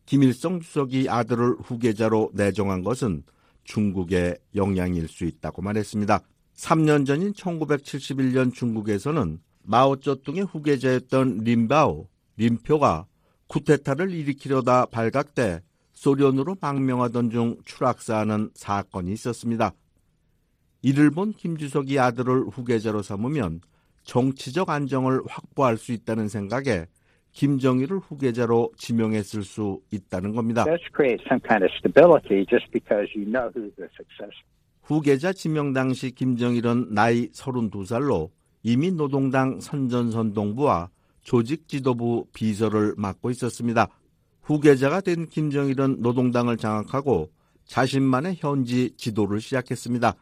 김일성 주석이 아들을 후계자로 내정한 것은 중국의 영향일 수 있다고 말했습니다. 3년 전인 1971년 중국에서는 마오쩌둥의 후계자였던 림바오, 림표가 쿠데타를 일으키려다 발각돼 소련으로 망명하던 중 추락사하는 사건이 있었습니다. 이를 본 김주석이 아들을 후계자로 삼으면 정치적 안정을 확보할 수 있다는 생각에 김정일을 후계자로 지명했을 수 있다는 겁니다. 후계자 지명 당시 김정일은 나이 32살로 이미 노동당 선전선동부와 조직지도부 비서를 맡고 있었습니다. 후계자가 된 김정일은 노동당을 장악하고 자신만의 현지 지도를 시작했습니다.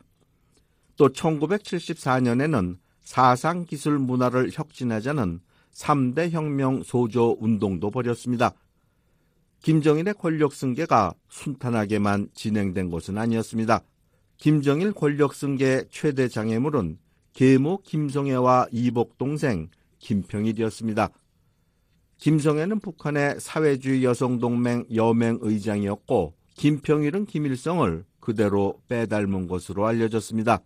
또 1974년에는 사상 기술 문화를 혁신하자는 3대 혁명 소조 운동도 벌였습니다. 김정일의 권력 승계가 순탄하게만 진행된 것은 아니었습니다. 김정일 권력 승계 최대 장애물은 계모 김성애와 이복 동생 김평일이었습니다. 김성애는 북한의 사회주의 여성동맹 여맹 의장이었고 김평일은 김일성을 그대로 빼닮은 것으로 알려졌습니다.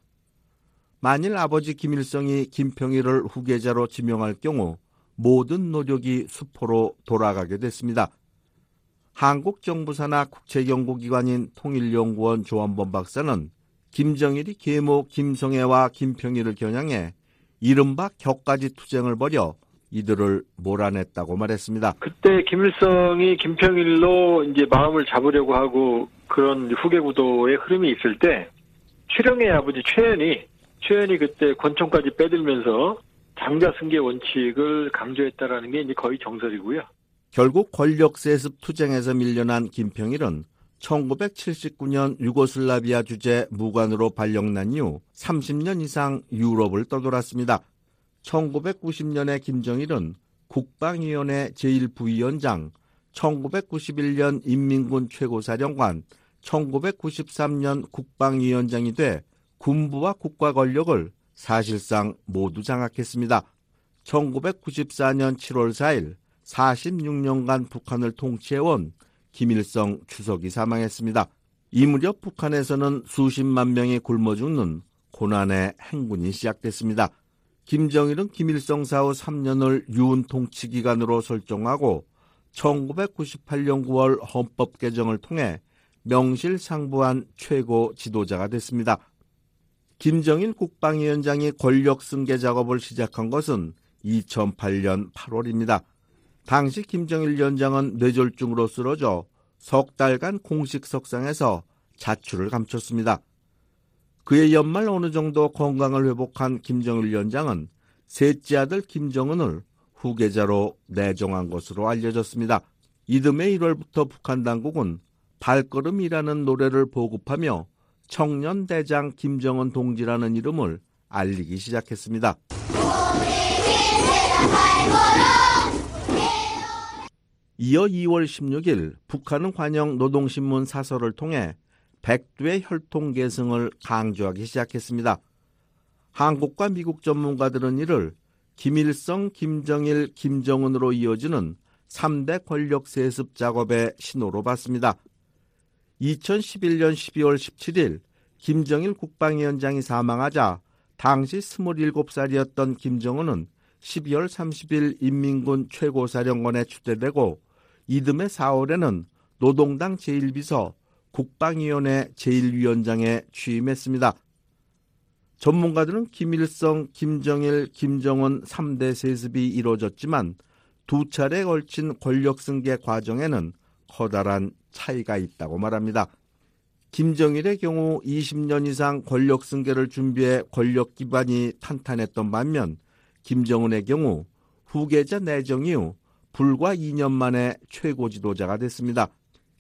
만일 아버지 김일성이 김평일을 후계자로 지명할 경우 모든 노력이 수포로 돌아가게 됐습니다. 한국 정부 산하 국책연구기관인 통일연구원 조한범 박사는 김정일이 계모 김성애와 김평일을 겨냥해 이른바 격가지 투쟁을 벌여 이들을 몰아냈다고 말했습니다. 그때 김일성이 김평일로 이제 마음을 잡으려고 하고 그런 후계 구도의 흐름이 있을 때 최령의 아버지 최연이 최연이 그때 권총까지 빼들면서 장자 승계 원칙을 강조했다라는 게 이제 거의 정설이고요. 결국 권력 세습 투쟁에서 밀려난 김평일은 1979년 유고슬라비아 주재 무관으로 발령난 이후 30년 이상 유럽을 떠돌았습니다. 1990년에 김정일은 국방위원회 제1부위원장, 1991년 인민군 최고사령관, 1993년 국방위원장이 돼 군부와 국가 권력을 사실상 모두 장악했습니다. 1994년 7월 4일 46년간 북한을 통치해온 김일성 추석이 사망했습니다. 이 무렵 북한에서는 수십만 명이 굶어 죽는 고난의 행군이 시작됐습니다. 김정일은 김일성 사후 3년을 유은 통치 기간으로 설정하고 1998년 9월 헌법 개정을 통해 명실상부한 최고 지도자가 됐습니다. 김정일 국방위원장이 권력 승계 작업을 시작한 것은 2008년 8월입니다. 당시 김정일 위원장은 뇌졸중으로 쓰러져 석 달간 공식 석상에서 자출을 감췄습니다. 그의 연말 어느 정도 건강을 회복한 김정일 위원장은 셋째 아들 김정은을 후계자로 내정한 것으로 알려졌습니다. 이듬해 1월부터 북한 당국은 발걸음이라는 노래를 보급하며 청년 대장 김정은 동지라는 이름을 알리기 시작했습니다. 이어 2월 16일 북한은 관영 노동신문 사설을 통해 백두의 혈통 계승을 강조하기 시작했습니다. 한국과 미국 전문가들은 이를 김일성, 김정일, 김정은으로 이어지는 3대 권력 세습 작업의 신호로 봤습니다. 2011년 12월 17일 김정일 국방위원장이 사망하자 당시 27살이었던 김정은은 12월 30일 인민군 최고사령관에 추대되고 이듬해 4월에는 노동당 제1비서 국방위원회 제1위원장에 취임했습니다. 전문가들은 김일성, 김정일, 김정은 3대 세습이 이루어졌지만 두 차례에 걸친 권력 승계 과정에는 커다란 차이가 있다고 말합니다. 김정일의 경우 20년 이상 권력 승계를 준비해 권력 기반이 탄탄했던 반면 김정은의 경우 후계자 내정 이후 불과 2년 만에 최고 지도자가 됐습니다.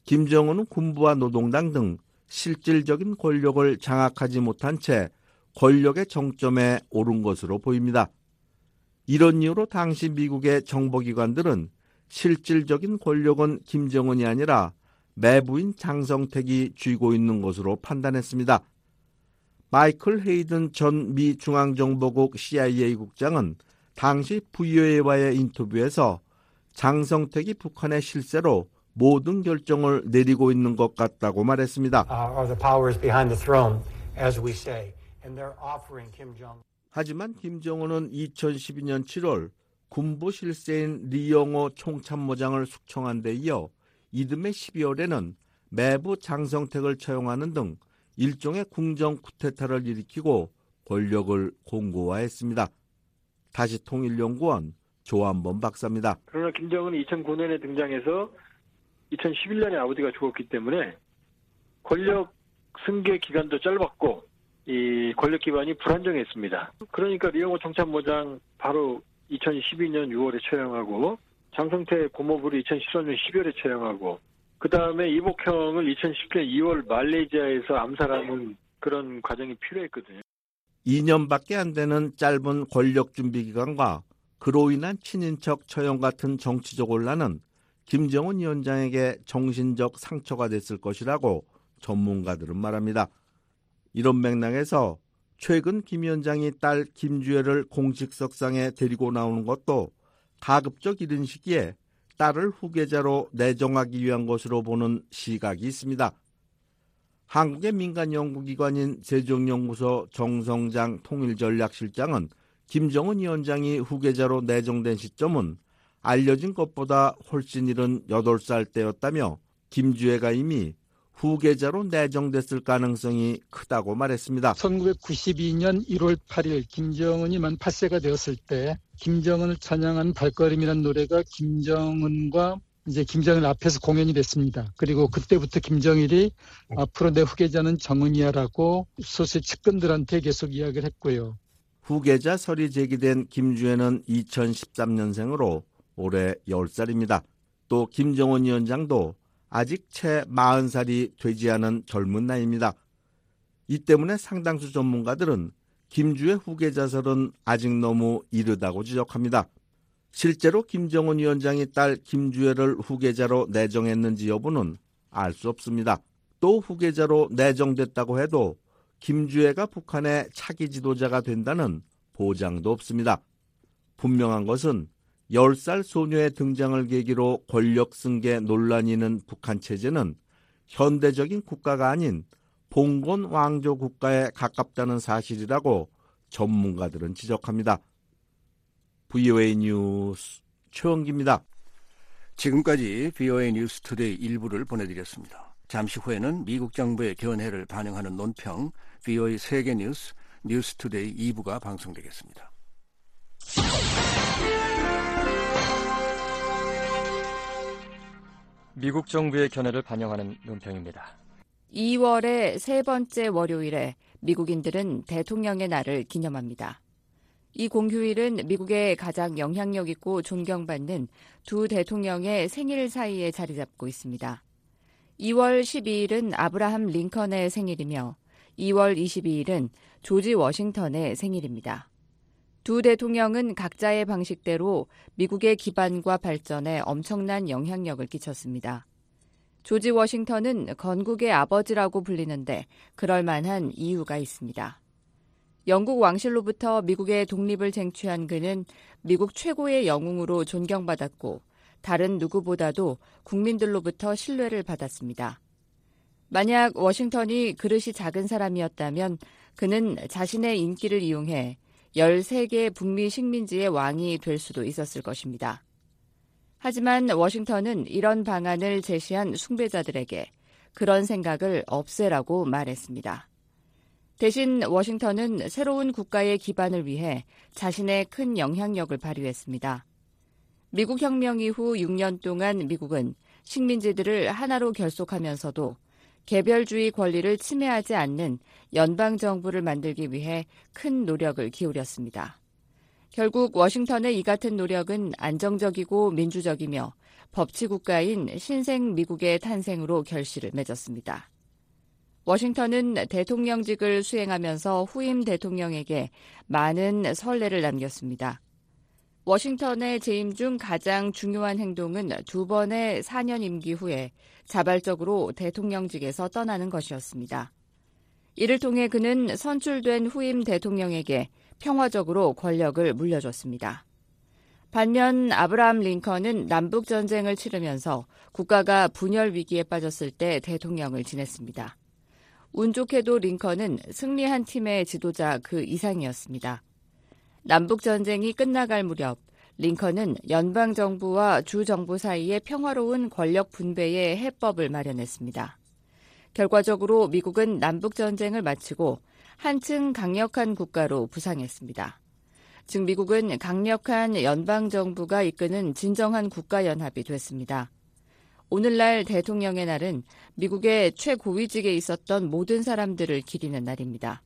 김정은은 군부와 노동당 등 실질적인 권력을 장악하지 못한 채 권력의 정점에 오른 것으로 보입니다. 이런 이유로 당시 미국의 정보기관들은 실질적인 권력은 김정은이 아니라 매부인 장성택이 쥐고 있는 것으로 판단했습니다. 마이클 헤이든 전 미 중앙정보국 CIA 국장은 당시 VOA와의 인터뷰에서 장성택이 북한의 실세로 모든 결정을 내리고 있는 것 같다고 말했습니다. 하지만 김정은은 2012년 7월 군부 실세인 리영호 총참모장을 숙청한 데 이어 이듬해 12월에는 매부 장성택을 처형하는 등 일종의 궁정 쿠데타를 일으키고 권력을 공고화했습니다. 다시 통일연구원 조한범 박사입니다. 그러나 김정은이 2009년에 등장해서 2011년에 아버지가 죽었기 때문에 권력 승계 기간도 짧았고 이 권력 기반이 불안정했습니다. 그러니까 리영호 총참모장 바로 2012년 6월에 처형하고 장성태 고모부를 2013년 12월에 처형하고 그 다음에 이복형을 2010년 2월 말레이시아에서 암살하는 그런 과정이 필요했거든요. 2년밖에 안 되는 짧은 권력 준비 기간과 그로 인한 친인척 처형 같은 정치적 혼란은 김정은 위원장에게 정신적 상처가 됐을 것이라고 전문가들은 말합니다. 이런 맥락에서 최근 김 위원장이 딸 김주애를 공식 석상에 데리고 나오는 것도 가급적 이른 시기에 딸을 후계자로 내정하기 위한 것으로 보는 시각이 있습니다. 한국의 민간 연구기관인 세종연구소 정성장 통일전략실장은 김정은 위원장이 후계자로 내정된 시점은 알려진 것보다 훨씬 이른 8살 때였다며 김주애가 이미 후계자로 내정됐을 가능성이 크다고 말했습니다. 1992년 1월 8일 김정은이 만 8세가 되었을 때 김정은을 찬양한 발걸음이라는 노래가 김정은과 이제 김정일 앞에서 공연이 됐습니다. 그리고 그때부터 김정일이 앞으로 내 후계자는 정은이야라고 소수의 측근들한테 계속 이야기를 했고요. 후계자 설이 제기된 김주애는 2013년생으로 올해 10살입니다. 또 김정은 위원장도 아직 채 40살이 되지 않은 젊은 나이입니다. 이 때문에 상당수 전문가들은 김주의 후계자설은 아직 너무 이르다고 지적합니다. 실제로 김정은 위원장이 딸 김주혜를 후계자로 내정했는지 여부는 알 수 없습니다. 또 후계자로 내정됐다고 해도 김주혜가 북한의 차기 지도자가 된다는 보장도 없습니다. 분명한 것은 10살 소녀의 등장을 계기로 권력 승계 논란이 있는 북한 체제는 현대적인 국가가 아닌 봉건 왕조 국가에 가깝다는 사실이라고 전문가들은 지적합니다. VOA 뉴스 최원기입니다. 지금까지 VOA 뉴스 투데이 일부를 보내드렸습니다. 잠시 후에는 미국 정부의 견해를 반영하는 논평 VOA 세계 뉴스 뉴스 투데이 2부가 방송되겠습니다. 미국 정부의 견해를 반영하는 논평입니다. 2월의 세 번째 월요일에 미국인들은 대통령의 날을 기념합니다. 이 공휴일은 미국의 가장 영향력 있고 존경받는 두 대통령의 생일 사이에 자리 잡고 있습니다. 2월 12일은 아브라함 링컨의 생일이며 2월 22일은 조지 워싱턴의 생일입니다. 두 대통령은 각자의 방식대로 미국의 기반과 발전에 엄청난 영향력을 끼쳤습니다. 조지 워싱턴은 건국의 아버지라고 불리는데 그럴 만한 이유가 있습니다. 영국 왕실로부터 미국의 독립을 쟁취한 그는 미국 최고의 영웅으로 존경받았고 다른 누구보다도 국민들로부터 신뢰를 받았습니다. 만약 워싱턴이 그릇이 작은 사람이었다면 그는 자신의 인기를 이용해 13개 북미 식민지의 왕이 될 수도 있었을 것입니다. 하지만 워싱턴은 이런 방안을 제시한 숭배자들에게 그런 생각을 없애라고 말했습니다. 대신 워싱턴은 새로운 국가의 기반을 위해 자신의 큰 영향력을 발휘했습니다. 미국 혁명 이후 6년 동안 미국은 식민지들을 하나로 결속하면서도 개별주의 권리를 침해하지 않는 연방정부를 만들기 위해 큰 노력을 기울였습니다. 결국 워싱턴의 이 같은 노력은 안정적이고 민주적이며 법치국가인 신생 미국의 탄생으로 결실을 맺었습니다. 워싱턴은 대통령직을 수행하면서 후임 대통령에게 많은 선례를 남겼습니다. 워싱턴의 재임 중 가장 중요한 행동은 두 번의 4년 임기 후에 자발적으로 대통령직에서 떠나는 것이었습니다. 이를 통해 그는 선출된 후임 대통령에게 평화적으로 권력을 물려줬습니다. 반면 아브라함 링컨은 남북 전쟁을 치르면서 국가가 분열 위기에 빠졌을 때 대통령을 지냈습니다. 운 좋게도 링컨은 승리한 팀의 지도자 그 이상이었습니다. 남북 전쟁이 끝나갈 무렵 링컨은 연방 정부와 주 정부 사이의 평화로운 권력 분배의 해법을 마련했습니다. 결과적으로 미국은 남북 전쟁을 마치고 한층 강력한 국가로 부상했습니다. 즉 미국은 강력한 연방 정부가 이끄는 진정한 국가 연합이 됐습니다. 오늘날 대통령의 날은 미국의 최고위직에 있었던 모든 사람들을 기리는 날입니다.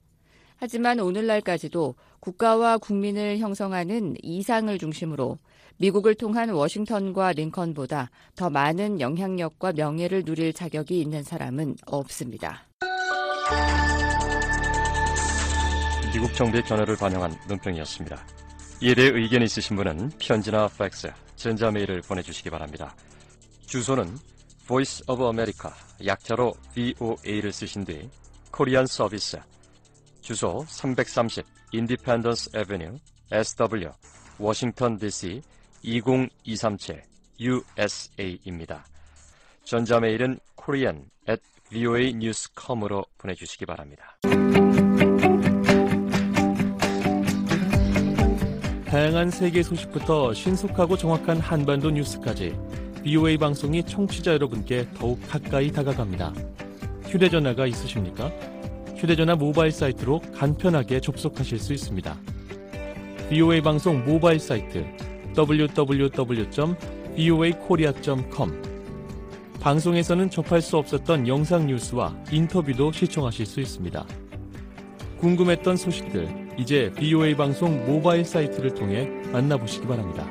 하지만 오늘날까지도 국가와 국민을 형성하는 이상을 중심으로 미국을 통한 워싱턴과 링컨보다 더 많은 영향력과 명예를 누릴 자격이 있는 사람은 없습니다. 미국 정부의 견해를 반영한 논평이었습니다. 이에 대해 의견 있으신 분은 편지나 팩스, 전자 메일을 보내주시기 바랍니다. 주소는 Voice of America, 약자로 VOA를 쓰신 뒤 Korean Service, 주소 330 Independence Avenue SW 워싱턴 DC 20237 USA입니다. 전자메일은 korean at voanews.com으로 보내주시기 바랍니다. 다양한 세계 소식부터 신속하고 정확한 한반도 뉴스까지 BOA 방송이 청취자 여러분께 더욱 가까이 다가갑니다. 휴대전화가 있으십니까? 휴대전화 모바일 사이트로 간편하게 접속하실 수 있습니다. BOA 방송 모바일 사이트 www.boakorea.com 방송에서는 접할 수 없었던 영상 뉴스와 인터뷰도 시청하실 수 있습니다. 궁금했던 소식들 이제 BOA 방송 모바일 사이트를 통해 만나보시기 바랍니다.